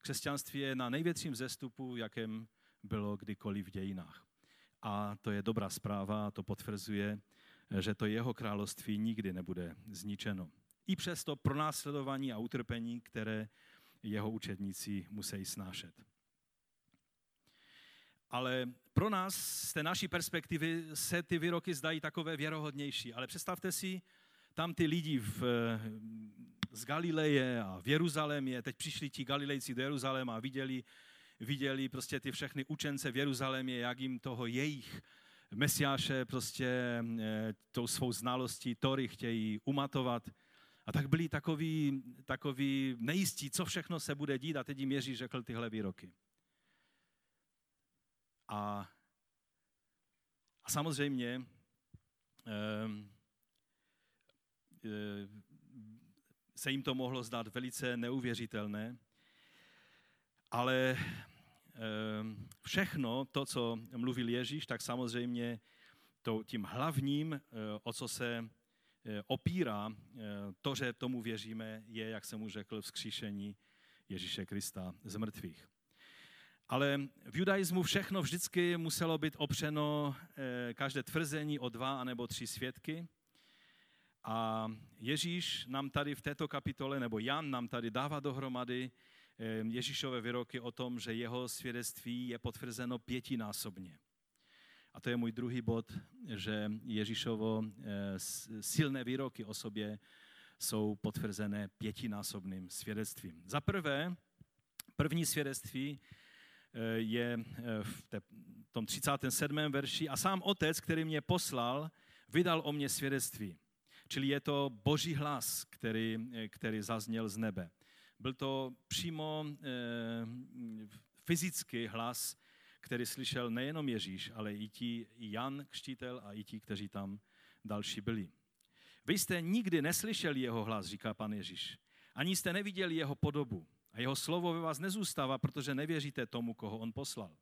Křesťanství je na největším zestupu, jakém bylo kdykoliv v dějinách. A to je dobrá zpráva, to potvrzuje, že to jeho království nikdy nebude zničeno. I přes to pronásledování a utrpení, které jeho učedníci musí snášet. Ale pro nás z té naší perspektivy se ty výroky zdají takové věrohodnější. Ale představte si, tam ty lidi v, z Galileje a v Jeruzalémě, teď přišli ti Galilejci do Jeruzaléma a viděli, viděli prostě ty všechny učence v Jeruzalémě, jak jim toho jejich mesiáše prostě e, tou svou znalostí Tory chtějí umatovat. A tak byli takový, takový nejistí, co všechno se bude dít a teď jim Ježíš řekl tyhle výroky. A, a samozřejmě eh, se jim to mohlo zdát velice neuvěřitelné, ale všechno to, co mluvil Ježíš, tak samozřejmě to, tím hlavním, o co se opírá to, že tomu věříme, je, jak jsem mu řekl, vzkříšení Ježíše Krista z mrtvých. Ale v judaismu všechno vždycky muselo být opřeno, každé tvrzení o dva anebo tři svědky. A Ježíš nám tady v této kapitole, nebo Jan nám tady dává dohromady Ježíšové výroky o tom, že jeho svědectví je potvrzeno pětinásobně. A to je můj druhý bod, že Ježíšovo eh, silné výroky o sobě jsou potvrzené pětinásobným svědectvím. Za prvé, první svědectví eh, je eh, v tom 37. verši a sám otec, který mě poslal, vydal o mě svědectví. Čili je to boží hlas, který, který zazněl z nebe. Byl to přímo eh, fyzický hlas, který slyšel nejenom Ježíš, ale i ti Jan Kštítel a i ti, kteří tam další byli. Vy jste nikdy neslyšeli jeho hlas, říká pan Ježíš. Ani jste neviděli jeho podobu. A jeho slovo ve vás nezůstává, protože nevěříte tomu, koho on poslal.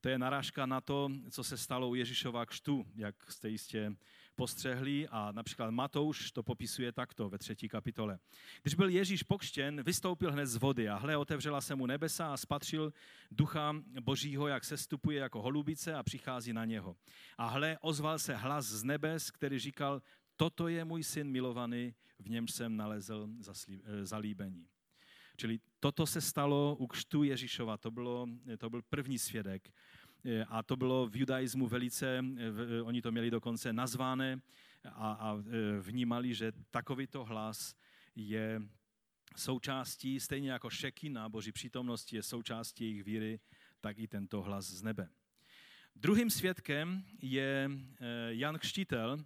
To je narážka na to, co se stalo u Ježíšova kštu, jak jste jistě postřehli a například Matouš to popisuje takto ve třetí kapitole. Když byl Ježíš pokštěn, vystoupil hned z vody a hle, otevřela se mu nebesa a spatřil ducha božího, jak se stupuje jako holubice a přichází na něho. A hle, ozval se hlas z nebes, který říkal, toto je můj syn milovaný, v něm jsem nalezl eh, zalíbení. Čili toto se stalo u kštu Ježíšova, to, bylo, to byl první svědek. E, a to bylo v judaismu velice, e, oni to měli dokonce nazvané a, a vnímali, že takovýto hlas je součástí, stejně jako na boží přítomnosti je součástí jejich víry, tak i tento hlas z nebe. Druhým svědkem je Jan Kštítel,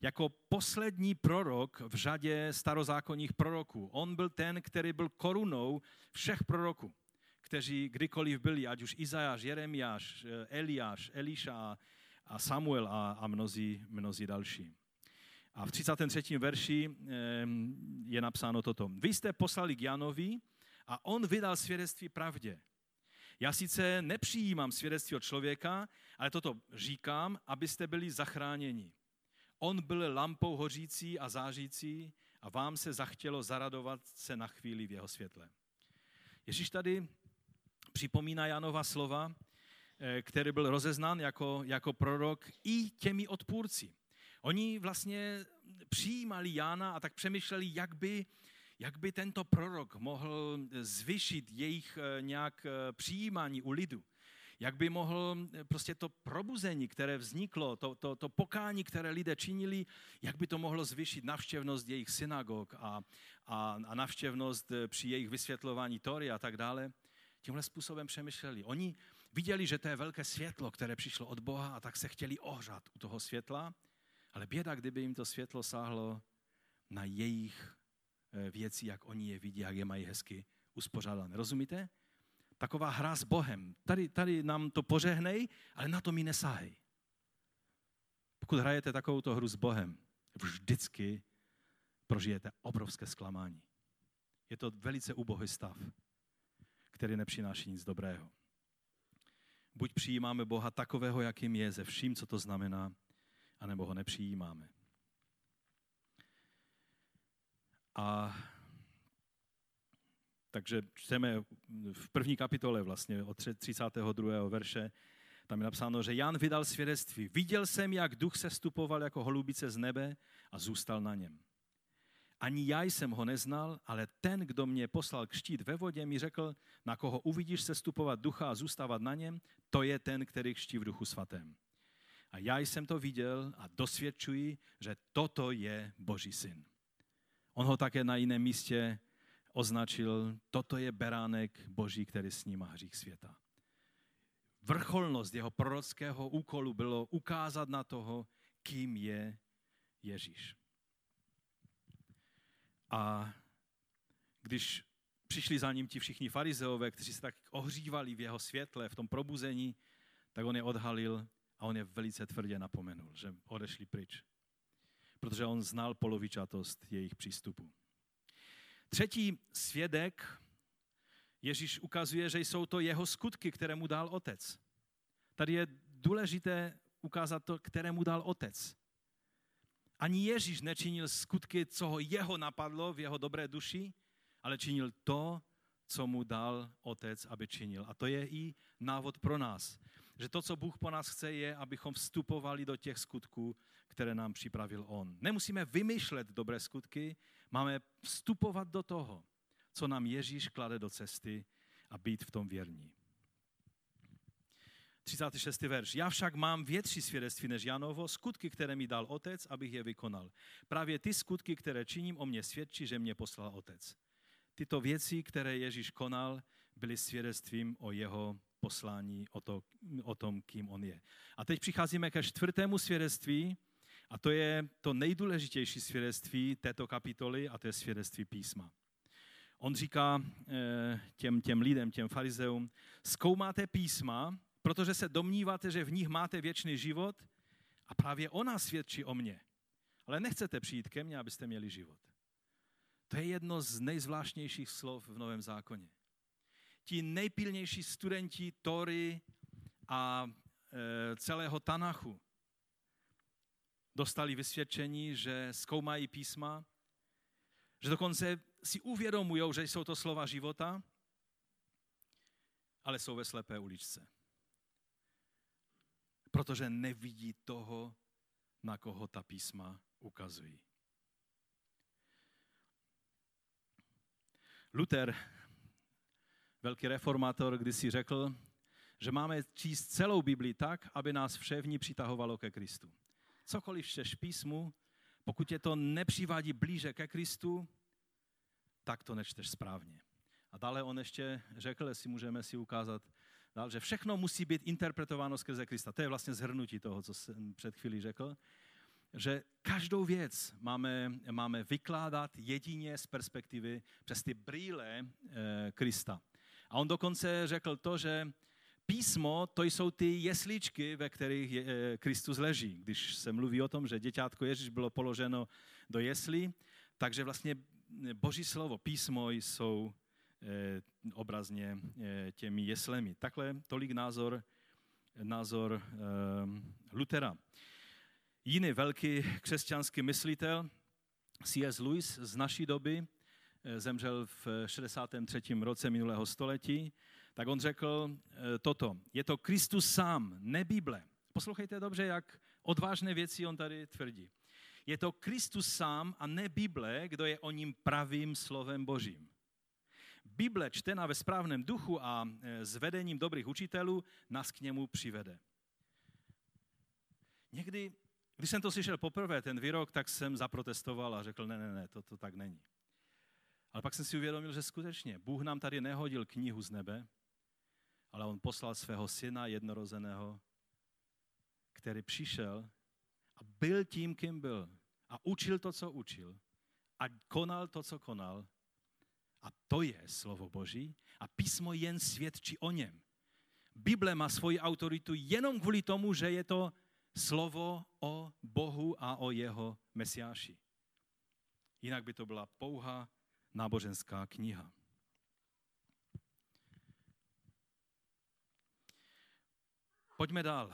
jako poslední prorok v řadě starozákonních proroků. On byl ten, který byl korunou všech proroků, kteří kdykoliv byli, ať už Izajáš, Jeremiáš, Eliáš, Eliša a Samuel a, a mnozí, mnozí další. A v 33. verši je napsáno toto. Vy jste poslali k Janovi a on vydal svědectví pravdě. Já sice nepřijímám svědectví od člověka, ale toto říkám, abyste byli zachráněni. On byl lampou hořící a zářící a vám se zachtělo zaradovat se na chvíli v jeho světle. Ježíš tady připomíná Janova slova, eh, který byl rozeznán jako, jako prorok i těmi odpůrci. Oni vlastně přijímali Jána a tak přemýšleli, jak by, jak by tento prorok mohl zvyšit jejich eh, nějak eh, přijímání u lidu jak by mohl prostě to probuzení, které vzniklo, to, to, to pokání, které lidé činili, jak by to mohlo zvýšit navštěvnost jejich synagog a, a, a navštěvnost při jejich vysvětlování Tory a tak dále. Tímhle způsobem přemýšleli. Oni viděli, že to je velké světlo, které přišlo od Boha a tak se chtěli ohřát u toho světla, ale běda, kdyby jim to světlo sáhlo na jejich eh, věci, jak oni je vidí, jak je mají hezky uspořádané. Rozumíte? Taková hra s Bohem. Tady, tady nám to požehnej, ale na to mi nesáhej. Pokud hrajete takovouto hru s Bohem, vždycky prožijete obrovské zklamání. Je to velice ubohý stav, který nepřináší nic dobrého. Buď přijímáme Boha takového, jakým je, ze vším, co to znamená, anebo ho nepřijímáme. A takže čteme v první kapitole vlastně od 32. verše, tam je napsáno, že Jan vydal svědectví. Viděl jsem, jak duch se stupoval jako holubice z nebe a zůstal na něm. Ani já jsem ho neznal, ale ten, kdo mě poslal kštít ve vodě, mi řekl, na koho uvidíš se stupovat ducha a zůstávat na něm, to je ten, který kští v duchu svatém. A já jsem to viděl a dosvědčuji, že toto je Boží syn. On ho také na jiném místě označil, toto je beránek Boží, který snímá hřích světa. Vrcholnost jeho prorockého úkolu bylo ukázat na toho, kým je Ježíš. A když přišli za ním ti všichni farizeové, kteří se tak ohřívali v jeho světle, v tom probuzení, tak on je odhalil a on je velice tvrdě napomenul, že odešli pryč. Protože on znal polovičatost jejich přístupu. Třetí svědek, Ježíš ukazuje, že jsou to jeho skutky, které mu dal otec. Tady je důležité ukázat to, které mu dal otec. Ani Ježíš nečinil skutky, co ho jeho napadlo v jeho dobré duši, ale činil to, co mu dal otec, aby činil. A to je i návod pro nás. Že to, co Bůh po nás chce, je, abychom vstupovali do těch skutků, které nám připravil On. Nemusíme vymýšlet dobré skutky, máme vstupovat do toho, co nám Ježíš klade do cesty a být v tom věrní. 36. verš. Já však mám větší svědectví než Janovo, skutky, které mi dal otec, abych je vykonal. Právě ty skutky, které činím, o mě svědčí, že mě poslal otec. Tyto věci, které Ježíš konal, byly svědectvím o jeho poslání, o, to, o tom, kým on je. A teď přicházíme ke čtvrtému svědectví, a to je to nejdůležitější svědectví této kapitoly, a to je svědectví písma. On říká eh, těm, těm lidem, těm farizeům, zkoumáte písma, protože se domníváte, že v nich máte věčný život a právě ona svědčí o mně. Ale nechcete přijít ke mně, abyste měli život. To je jedno z nejzvláštnějších slov v Novém zákoně. Ti nejpilnější studenti Tory a e, celého Tanachu dostali vysvědčení, že zkoumají písma, že dokonce si uvědomují, že jsou to slova života, ale jsou ve slepé uličce protože nevidí toho, na koho ta písma ukazují. Luther, velký reformátor, kdysi řekl, že máme číst celou Bibli tak, aby nás vše v ní přitahovalo ke Kristu. Cokoliv čteš písmu, pokud je to nepřivádí blíže ke Kristu, tak to nečteš správně. A dále on ještě řekl, jestli můžeme si ukázat dál, že všechno musí být interpretováno skrze Krista. To je vlastně zhrnutí toho, co jsem před chvílí řekl. Že každou věc máme, máme vykládat jedině z perspektivy přes ty brýle e, Krista. A on dokonce řekl to, že písmo, to jsou ty jesličky, ve kterých je, e, Kristus leží. Když se mluví o tom, že děťátko Ježíš bylo položeno do jeslí, takže vlastně Boží slovo, písmo jsou Eh, obrazně eh, těmi jeslemi. Takhle tolik názor, názor eh, Lutera. Jiný velký křesťanský myslitel, C.S. Lewis z naší doby, zemřel v 63. roce minulého století, tak on řekl toto. Je to Kristus sám, ne Bible. Poslouchejte dobře, jak odvážné věci on tady tvrdí. Je to Kristus sám a ne Bible, kdo je o ním pravým slovem Božím. Bible čtená ve správném duchu a e, s vedením dobrých učitelů nás k němu přivede. Někdy, když jsem to slyšel poprvé, ten výrok, tak jsem zaprotestoval a řekl, ne, ne, ne, to, to tak není. Ale pak jsem si uvědomil, že skutečně Bůh nám tady nehodil knihu z nebe, ale on poslal svého syna jednorozeného, který přišel a byl tím, kým byl. A učil to, co učil. a konal to, co konal. A to je slovo Boží a písmo jen svědčí o něm. Bible má svoji autoritu jenom kvůli tomu, že je to slovo o Bohu a o jeho mesiáši. Jinak by to byla pouhá náboženská kniha. Pojďme dál.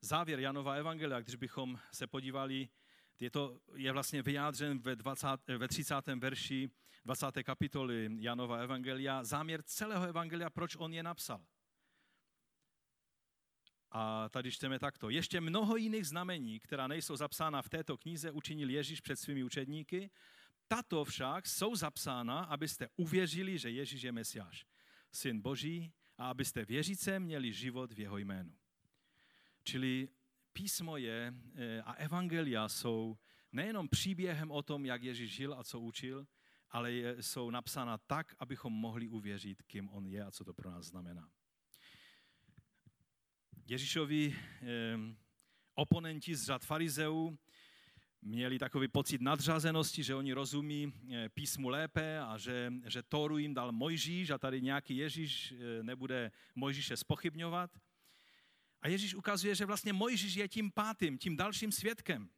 Závěr Janova Evangelia, když bychom se podívali, je, to, je vlastně vyjádřen ve, 20, ve 30. verši 20. kapitoly Janova Evangelia, záměr celého Evangelia, proč on je napsal. A tady čteme takto. Ještě mnoho jiných znamení, která nejsou zapsána v této knize, učinil Ježíš před svými učedníky. Tato však jsou zapsána, abyste uvěřili, že Ježíš je Mesiáš, syn Boží, a abyste věříce měli život v jeho jménu. Čili písmo je eh, a evangelia jsou nejenom příběhem o tom, jak Ježíš žil a co učil, ale jsou napsána tak, abychom mohli uvěřit, kým on je a co to pro nás znamená. Ježíšovi eh, oponenti z řad farizeů měli takový pocit nadřazenosti, že oni rozumí eh, písmu lépe a že, že Tóru jim dal Mojžíš a tady nějaký Ježíš eh, nebude Mojžíše spochybňovat. A Ježíš ukazuje, že vlastně Mojžíš je tím pátým, tím dalším svědkem.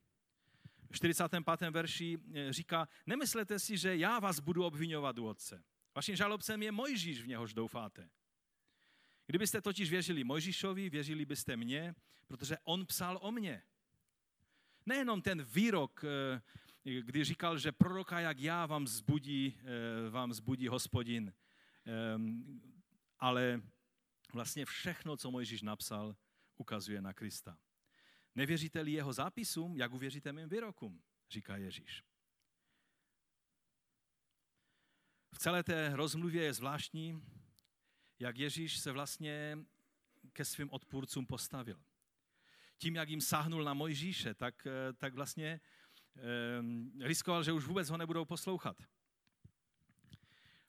V 45. verši říká, nemyslete si, že já vás budu obvinovat u Otce. Vaším žalobcem je Mojžíš, v něhož doufáte. Kdybyste totiž věřili Mojžíšovi, věřili byste mně, protože on psal o mně. Nejenom ten výrok, eh, kdy říkal, že proroka jak já vám zbudí, eh, vám zbudí hospodin, ale vlastně všechno, co Mojžíš napsal, ukazuje na Krista. Nevěříte-li jeho zápisům, jak uvěříte mým výrokům, říká Ježíš. V celé té rozmluvě je zvláštní, jak Ježíš se vlastně ke svým odpůrcům postavil. Tím, jak jim sáhnul na Mojžíše, tak, eh, tak vlastně eh, riskoval, že už vůbec ho nebudou poslouchat.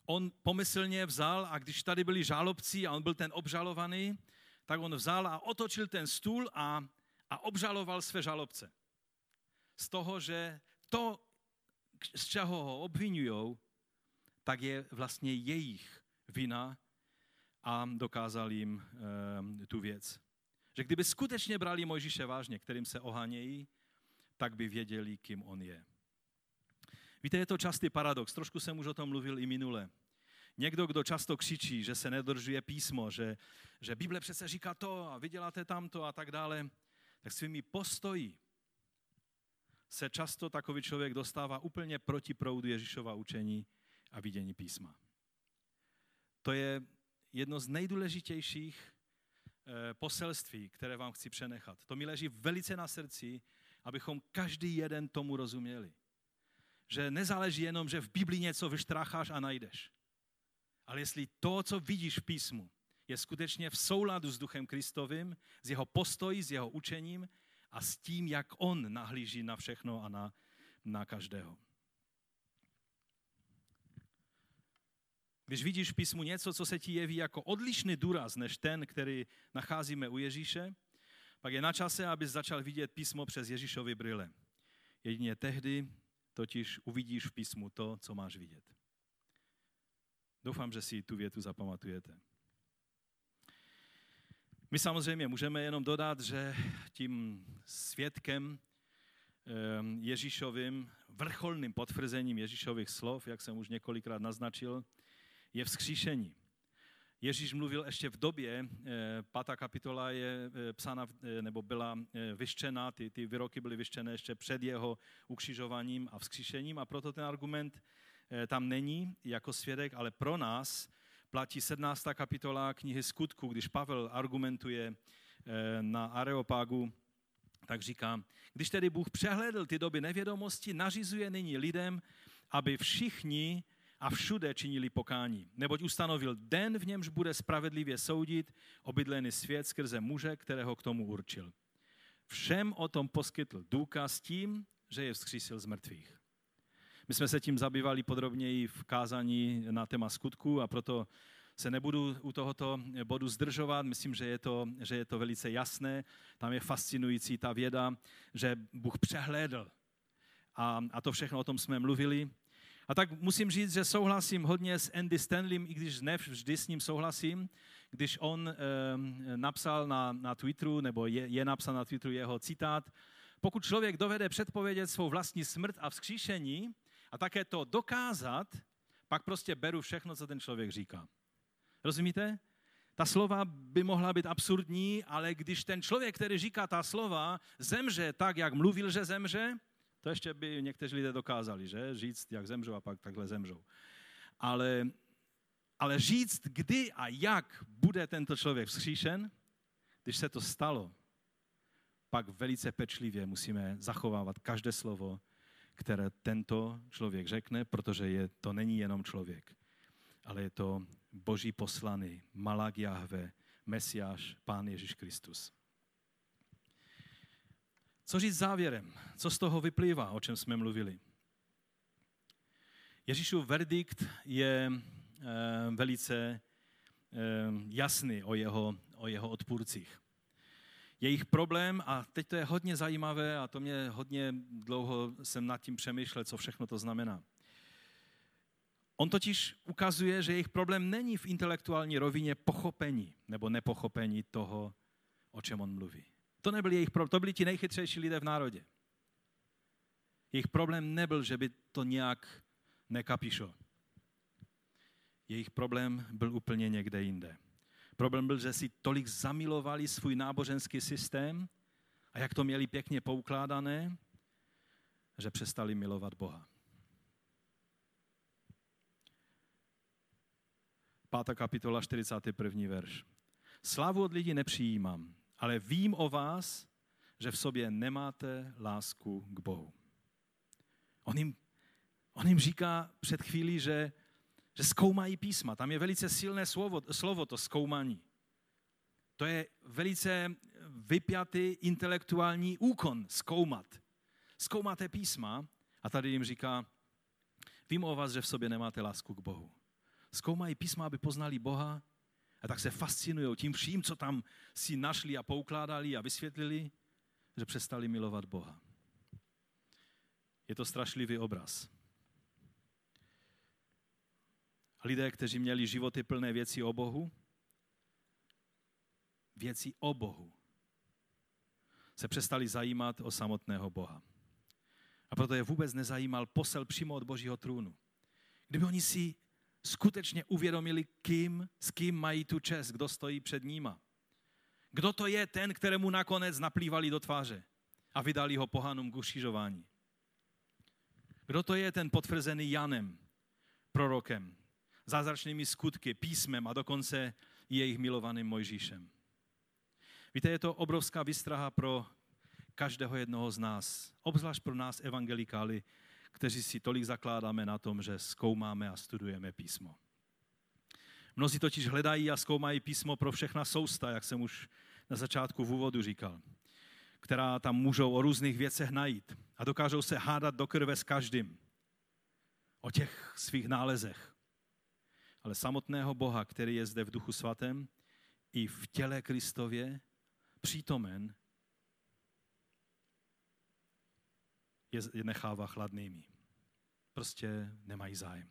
On pomyslně vzal a když tady byli žálobci a on byl ten obžalovaný, tak on vzal a otočil ten stůl a, a obžaloval své žalobce. Z toho, že to, z čeho ho obvinují, tak je vlastně jejich vina a dokázal jim e, tu věc. Že kdyby skutečně brali Mojžíše vážně, kterým se ohánějí, tak by věděli, kým on je. Víte, je to častý paradox, trošku jsem už o tom mluvil i minule. Někdo, kdo často křičí, že se nedržuje písmo, že, že Bible přece říká to a vy děláte tamto a tak dále, tak svými postoji se často takový člověk dostává úplně proti proudu Ježíšova učení a vidění písma. To je jedno z nejdůležitějších eh, poselství, které vám chci přenechat. To mi leží velice na srdci, abychom každý jeden tomu rozuměli. Že nezáleží jenom, že v Biblii něco vyštrácháš a najdeš. Ale jestli to, co vidíš v písmu, je skutečně v souladu s Duchem Kristovým, s jeho postojí, s jeho učením a s tím, jak on nahlíží na všechno a na, na každého. Když vidíš v písmu něco, co se ti jeví jako odlišný důraz než ten, který nacházíme u Ježíše, pak je na čase, abys začal vidět písmo přes Ježíšovy brýle. Jedině tehdy totiž uvidíš v písmu to, co máš vidět. Doufám, že si tu větu zapamatujete. My samozřejmě můžeme jenom dodat, že tím svědkem ehm, Ježíšovým, vrcholným potvrzením Ježíšových slov, jak jsem už několikrát naznačil, je vzkříšení. Ježíš mluvil ještě v době, eh, pátá kapitola je eh, psána, eh, nebo byla vyštěna, ty, ty výroky byly vyštěné ještě před jeho ukřižováním a vzkříšením a proto ten argument tam není jako svědek, ale pro nás platí 17. kapitola knihy Skutku, když Pavel argumentuje na Areopágu, tak říká, když tedy Bůh přehledl ty doby nevědomosti, nařizuje nyní lidem, aby všichni a všude činili pokání. Neboť ustanovil den, v němž bude spravedlivě soudit obydlený svět skrze muže, kterého k tomu určil. Všem o tom poskytl důkaz tím, že je vzkřísil z mrtvých. My jsme se tím zabývali podrobněji v kázání na téma skutku a proto se nebudu u tohoto bodu zdržovat. Myslím, že je, to, že je to velice jasné. Tam je fascinující ta věda, že Bůh přehlédl a, a to všechno o tom jsme mluvili. A tak musím říct, že souhlasím hodně s Andy Stanleym, i když ne vždy s ním souhlasím, když on e, napsal na, na Twitteru, nebo je, je napsal na Twitteru jeho citát, pokud člověk dovede předpovědět svou vlastní smrt a vzkříšení a také to dokázat, pak prostě beru všechno, co ten člověk říká. Rozumíte? Ta slova by mohla být absurdní, ale když ten člověk, který říká ta slova, zemře tak, jak mluvil, že zemře, to ještě by někteří lidé dokázali, že? Říct, jak zemřou a pak takhle zemřou. Ale, ale říct, kdy a jak bude tento člověk vzkříšen, když se to stalo, pak velice pečlivě musíme zachovávat každé slovo, které tento člověk řekne, protože je, to není jenom člověk, ale je to boží poslaný, Malak Jahve, Mesiáš, Pán Ježíš Kristus. Co říct závěrem? Co z toho vyplývá, o čem jsme mluvili? Ježíšův verdikt je e, velice e, jasný o jeho, o jeho odpůrcích. Jejich problém, a teď to je hodně zajímavé a to mě hodně dlouho jsem nad tím přemýšlel, co všechno to znamená. On totiž ukazuje, že jejich problém není v intelektuální rovině pochopení nebo nepochopení toho, o čem on mluví. To nebyl jejich problém, to byli ti nejchytřejší lidé v národě. Jejich problém nebyl, že by to nějak nekapíšo. Jejich problém byl úplně někde jinde. Problém byl, že si tolik zamilovali svůj náboženský systém a jak to měli pěkně poukládané, že přestali milovat Boha. Pátá kapitola, 41. verš. Slavu od lidí nepřijímám, ale vím o vás, že v sobě nemáte lásku k Bohu. On jim, on jim říká před chvílí, že, že zkoumají písma. Tam je velice silné slovo, slovo to zkoumání. To je velice vypjatý intelektuální úkon zkoumat. Zkoumáte písma a tady jim říká, vím o vás, že v sobě nemáte lásku k Bohu. Zkoumají písma, aby poznali Boha a tak se fascinují tím vším, co tam si našli a poukládali a vysvětlili, že přestali milovat Boha. Je to strašlivý obraz. Lidé, kteří měli životy plné věcí o Bohu, věcí o Bohu, se přestali zajímat o samotného Boha. A proto je vůbec nezajímal posel přímo od Božího trůnu. Kdyby oni si skutečně uvědomili, kým, s kým mají tu čest, kdo stojí před níma. Kdo to je ten, kterému nakonec naplývali do tváře a vydali ho pohanům k ušižování. Kdo to je ten potvrzený Janem, prorokem, zázračnými skutky, písmem a dokonce i jejich milovaným Mojžíšem. Víte, je to obrovská vystraha pro každého jednoho z nás, obzvlášť pro nás evangelikály, kteří si tolik zakládáme na tom, že zkoumáme a studujeme písmo. Mnozí totiž hledají a zkoumají písmo pro všechna sousta, jak jsem už na začátku v úvodu říkal, která tam můžou o různých věcech najít a dokážou se hádat do krve s každým o těch svých nálezech. Ale samotného Boha, který je zde v duchu svatém, i v těle Kristově přítomen, je nechává chladnými. Prostě nemají zájem.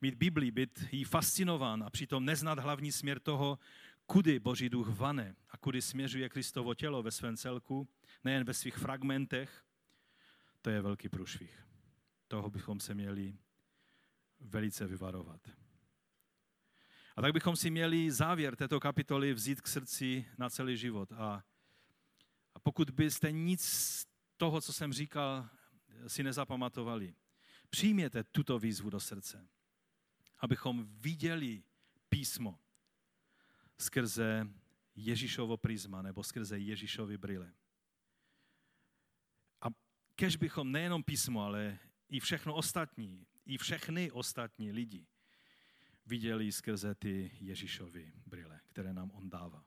Mít Biblii, být jí fascinován a přitom neznat hlavní směr toho, kudy Boží duch vane a kudy směřuje Kristovo tělo ve svém celku, nejen ve svých fragmentech, to je velký průšvih. Toho bychom se měli velice vyvarovat. A tak bychom si měli závěr této kapitoly vzít k srdci na celý život. A, a pokud byste nic toho, co jsem říkal, si nezapamatovali. Přijměte tuto výzvu do srdce, abychom viděli písmo skrze Ježíšovo prisma nebo skrze Ježíšovy brýle. A kež bychom nejenom písmo, ale i všechno ostatní, i všechny ostatní lidi viděli skrze ty Ježíšovy brýle, které nám on dává.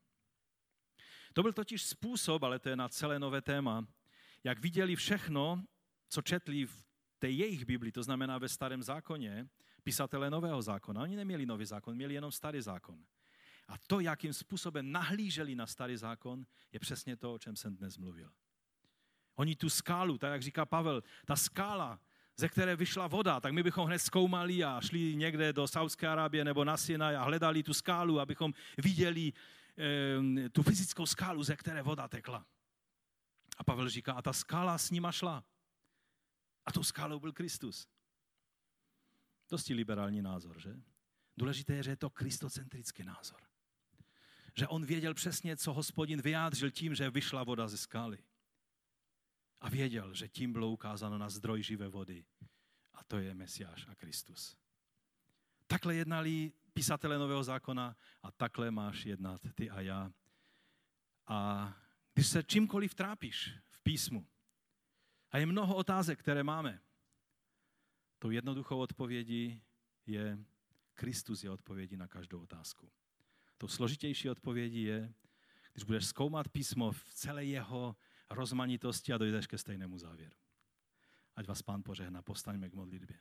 To byl totiž způsob, ale to je na celé nové téma, jak viděli všechno, co četli v té jejich Biblii, to znamená ve starém zákoně, pisatele nového zákona. Oni neměli nový zákon, měli jenom starý zákon. A to, jakým způsobem nahlíželi na starý zákon, je přesně to, o čem jsem dnes mluvil. Oni tu skálu, tak jak říká Pavel, ta skála, ze které vyšla voda, tak my bychom hned zkoumali a šli někde do Saudské Arábie nebo na Sinaj a hledali tu skálu, abychom viděli e, tu fyzickou skálu, ze které voda tekla. A Pavel říká, a ta skála s nima šla. A tou skálou byl Kristus. Dosti liberální názor, že? Důležité je, že je to kristocentrický názor. Že on věděl přesně, co hospodin vyjádřil tím, že vyšla voda ze skály. A věděl, že tím bylo ukázáno na zdroj živé vody. A to je Mesiáš a Kristus. Takhle jednali písatele Nového zákona a takhle máš jednat ty a já. A když se čímkoliv trápíš v písmu, a je mnoho otázek, které máme, tou jednoduchou odpovědí je, Kristus je odpovědí na každou otázku. Tou složitější odpovědí je, když budeš zkoumat písmo v celé jeho rozmanitosti a dojdeš ke stejnému závěru. Ať vás pán požehná, postaňme k modlitbě.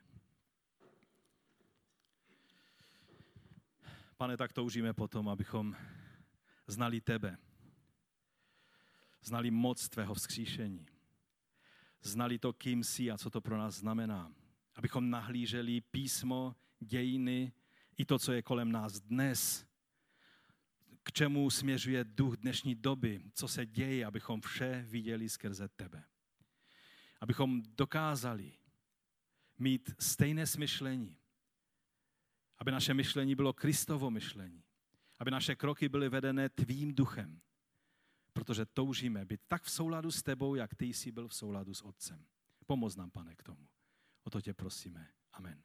Pane, tak toužíme potom, abychom znali tebe, znali moc tvého vzkříšení, znali to, kým jsi a co to pro nás znamená. Abychom nahlíželi písmo, dějiny, i to, co je kolem nás dnes, k čemu směřuje duch dnešní doby, co se děje, abychom vše viděli skrze tebe. Abychom dokázali mít stejné smyšlení, aby naše myšlení bylo Kristovo myšlení, aby naše kroky byly vedené tvým duchem, protože toužíme být tak v souladu s tebou, jak ty jsi byl v souladu s Otcem. Pomoz nám, pane, k tomu. O to tě prosíme. Amen.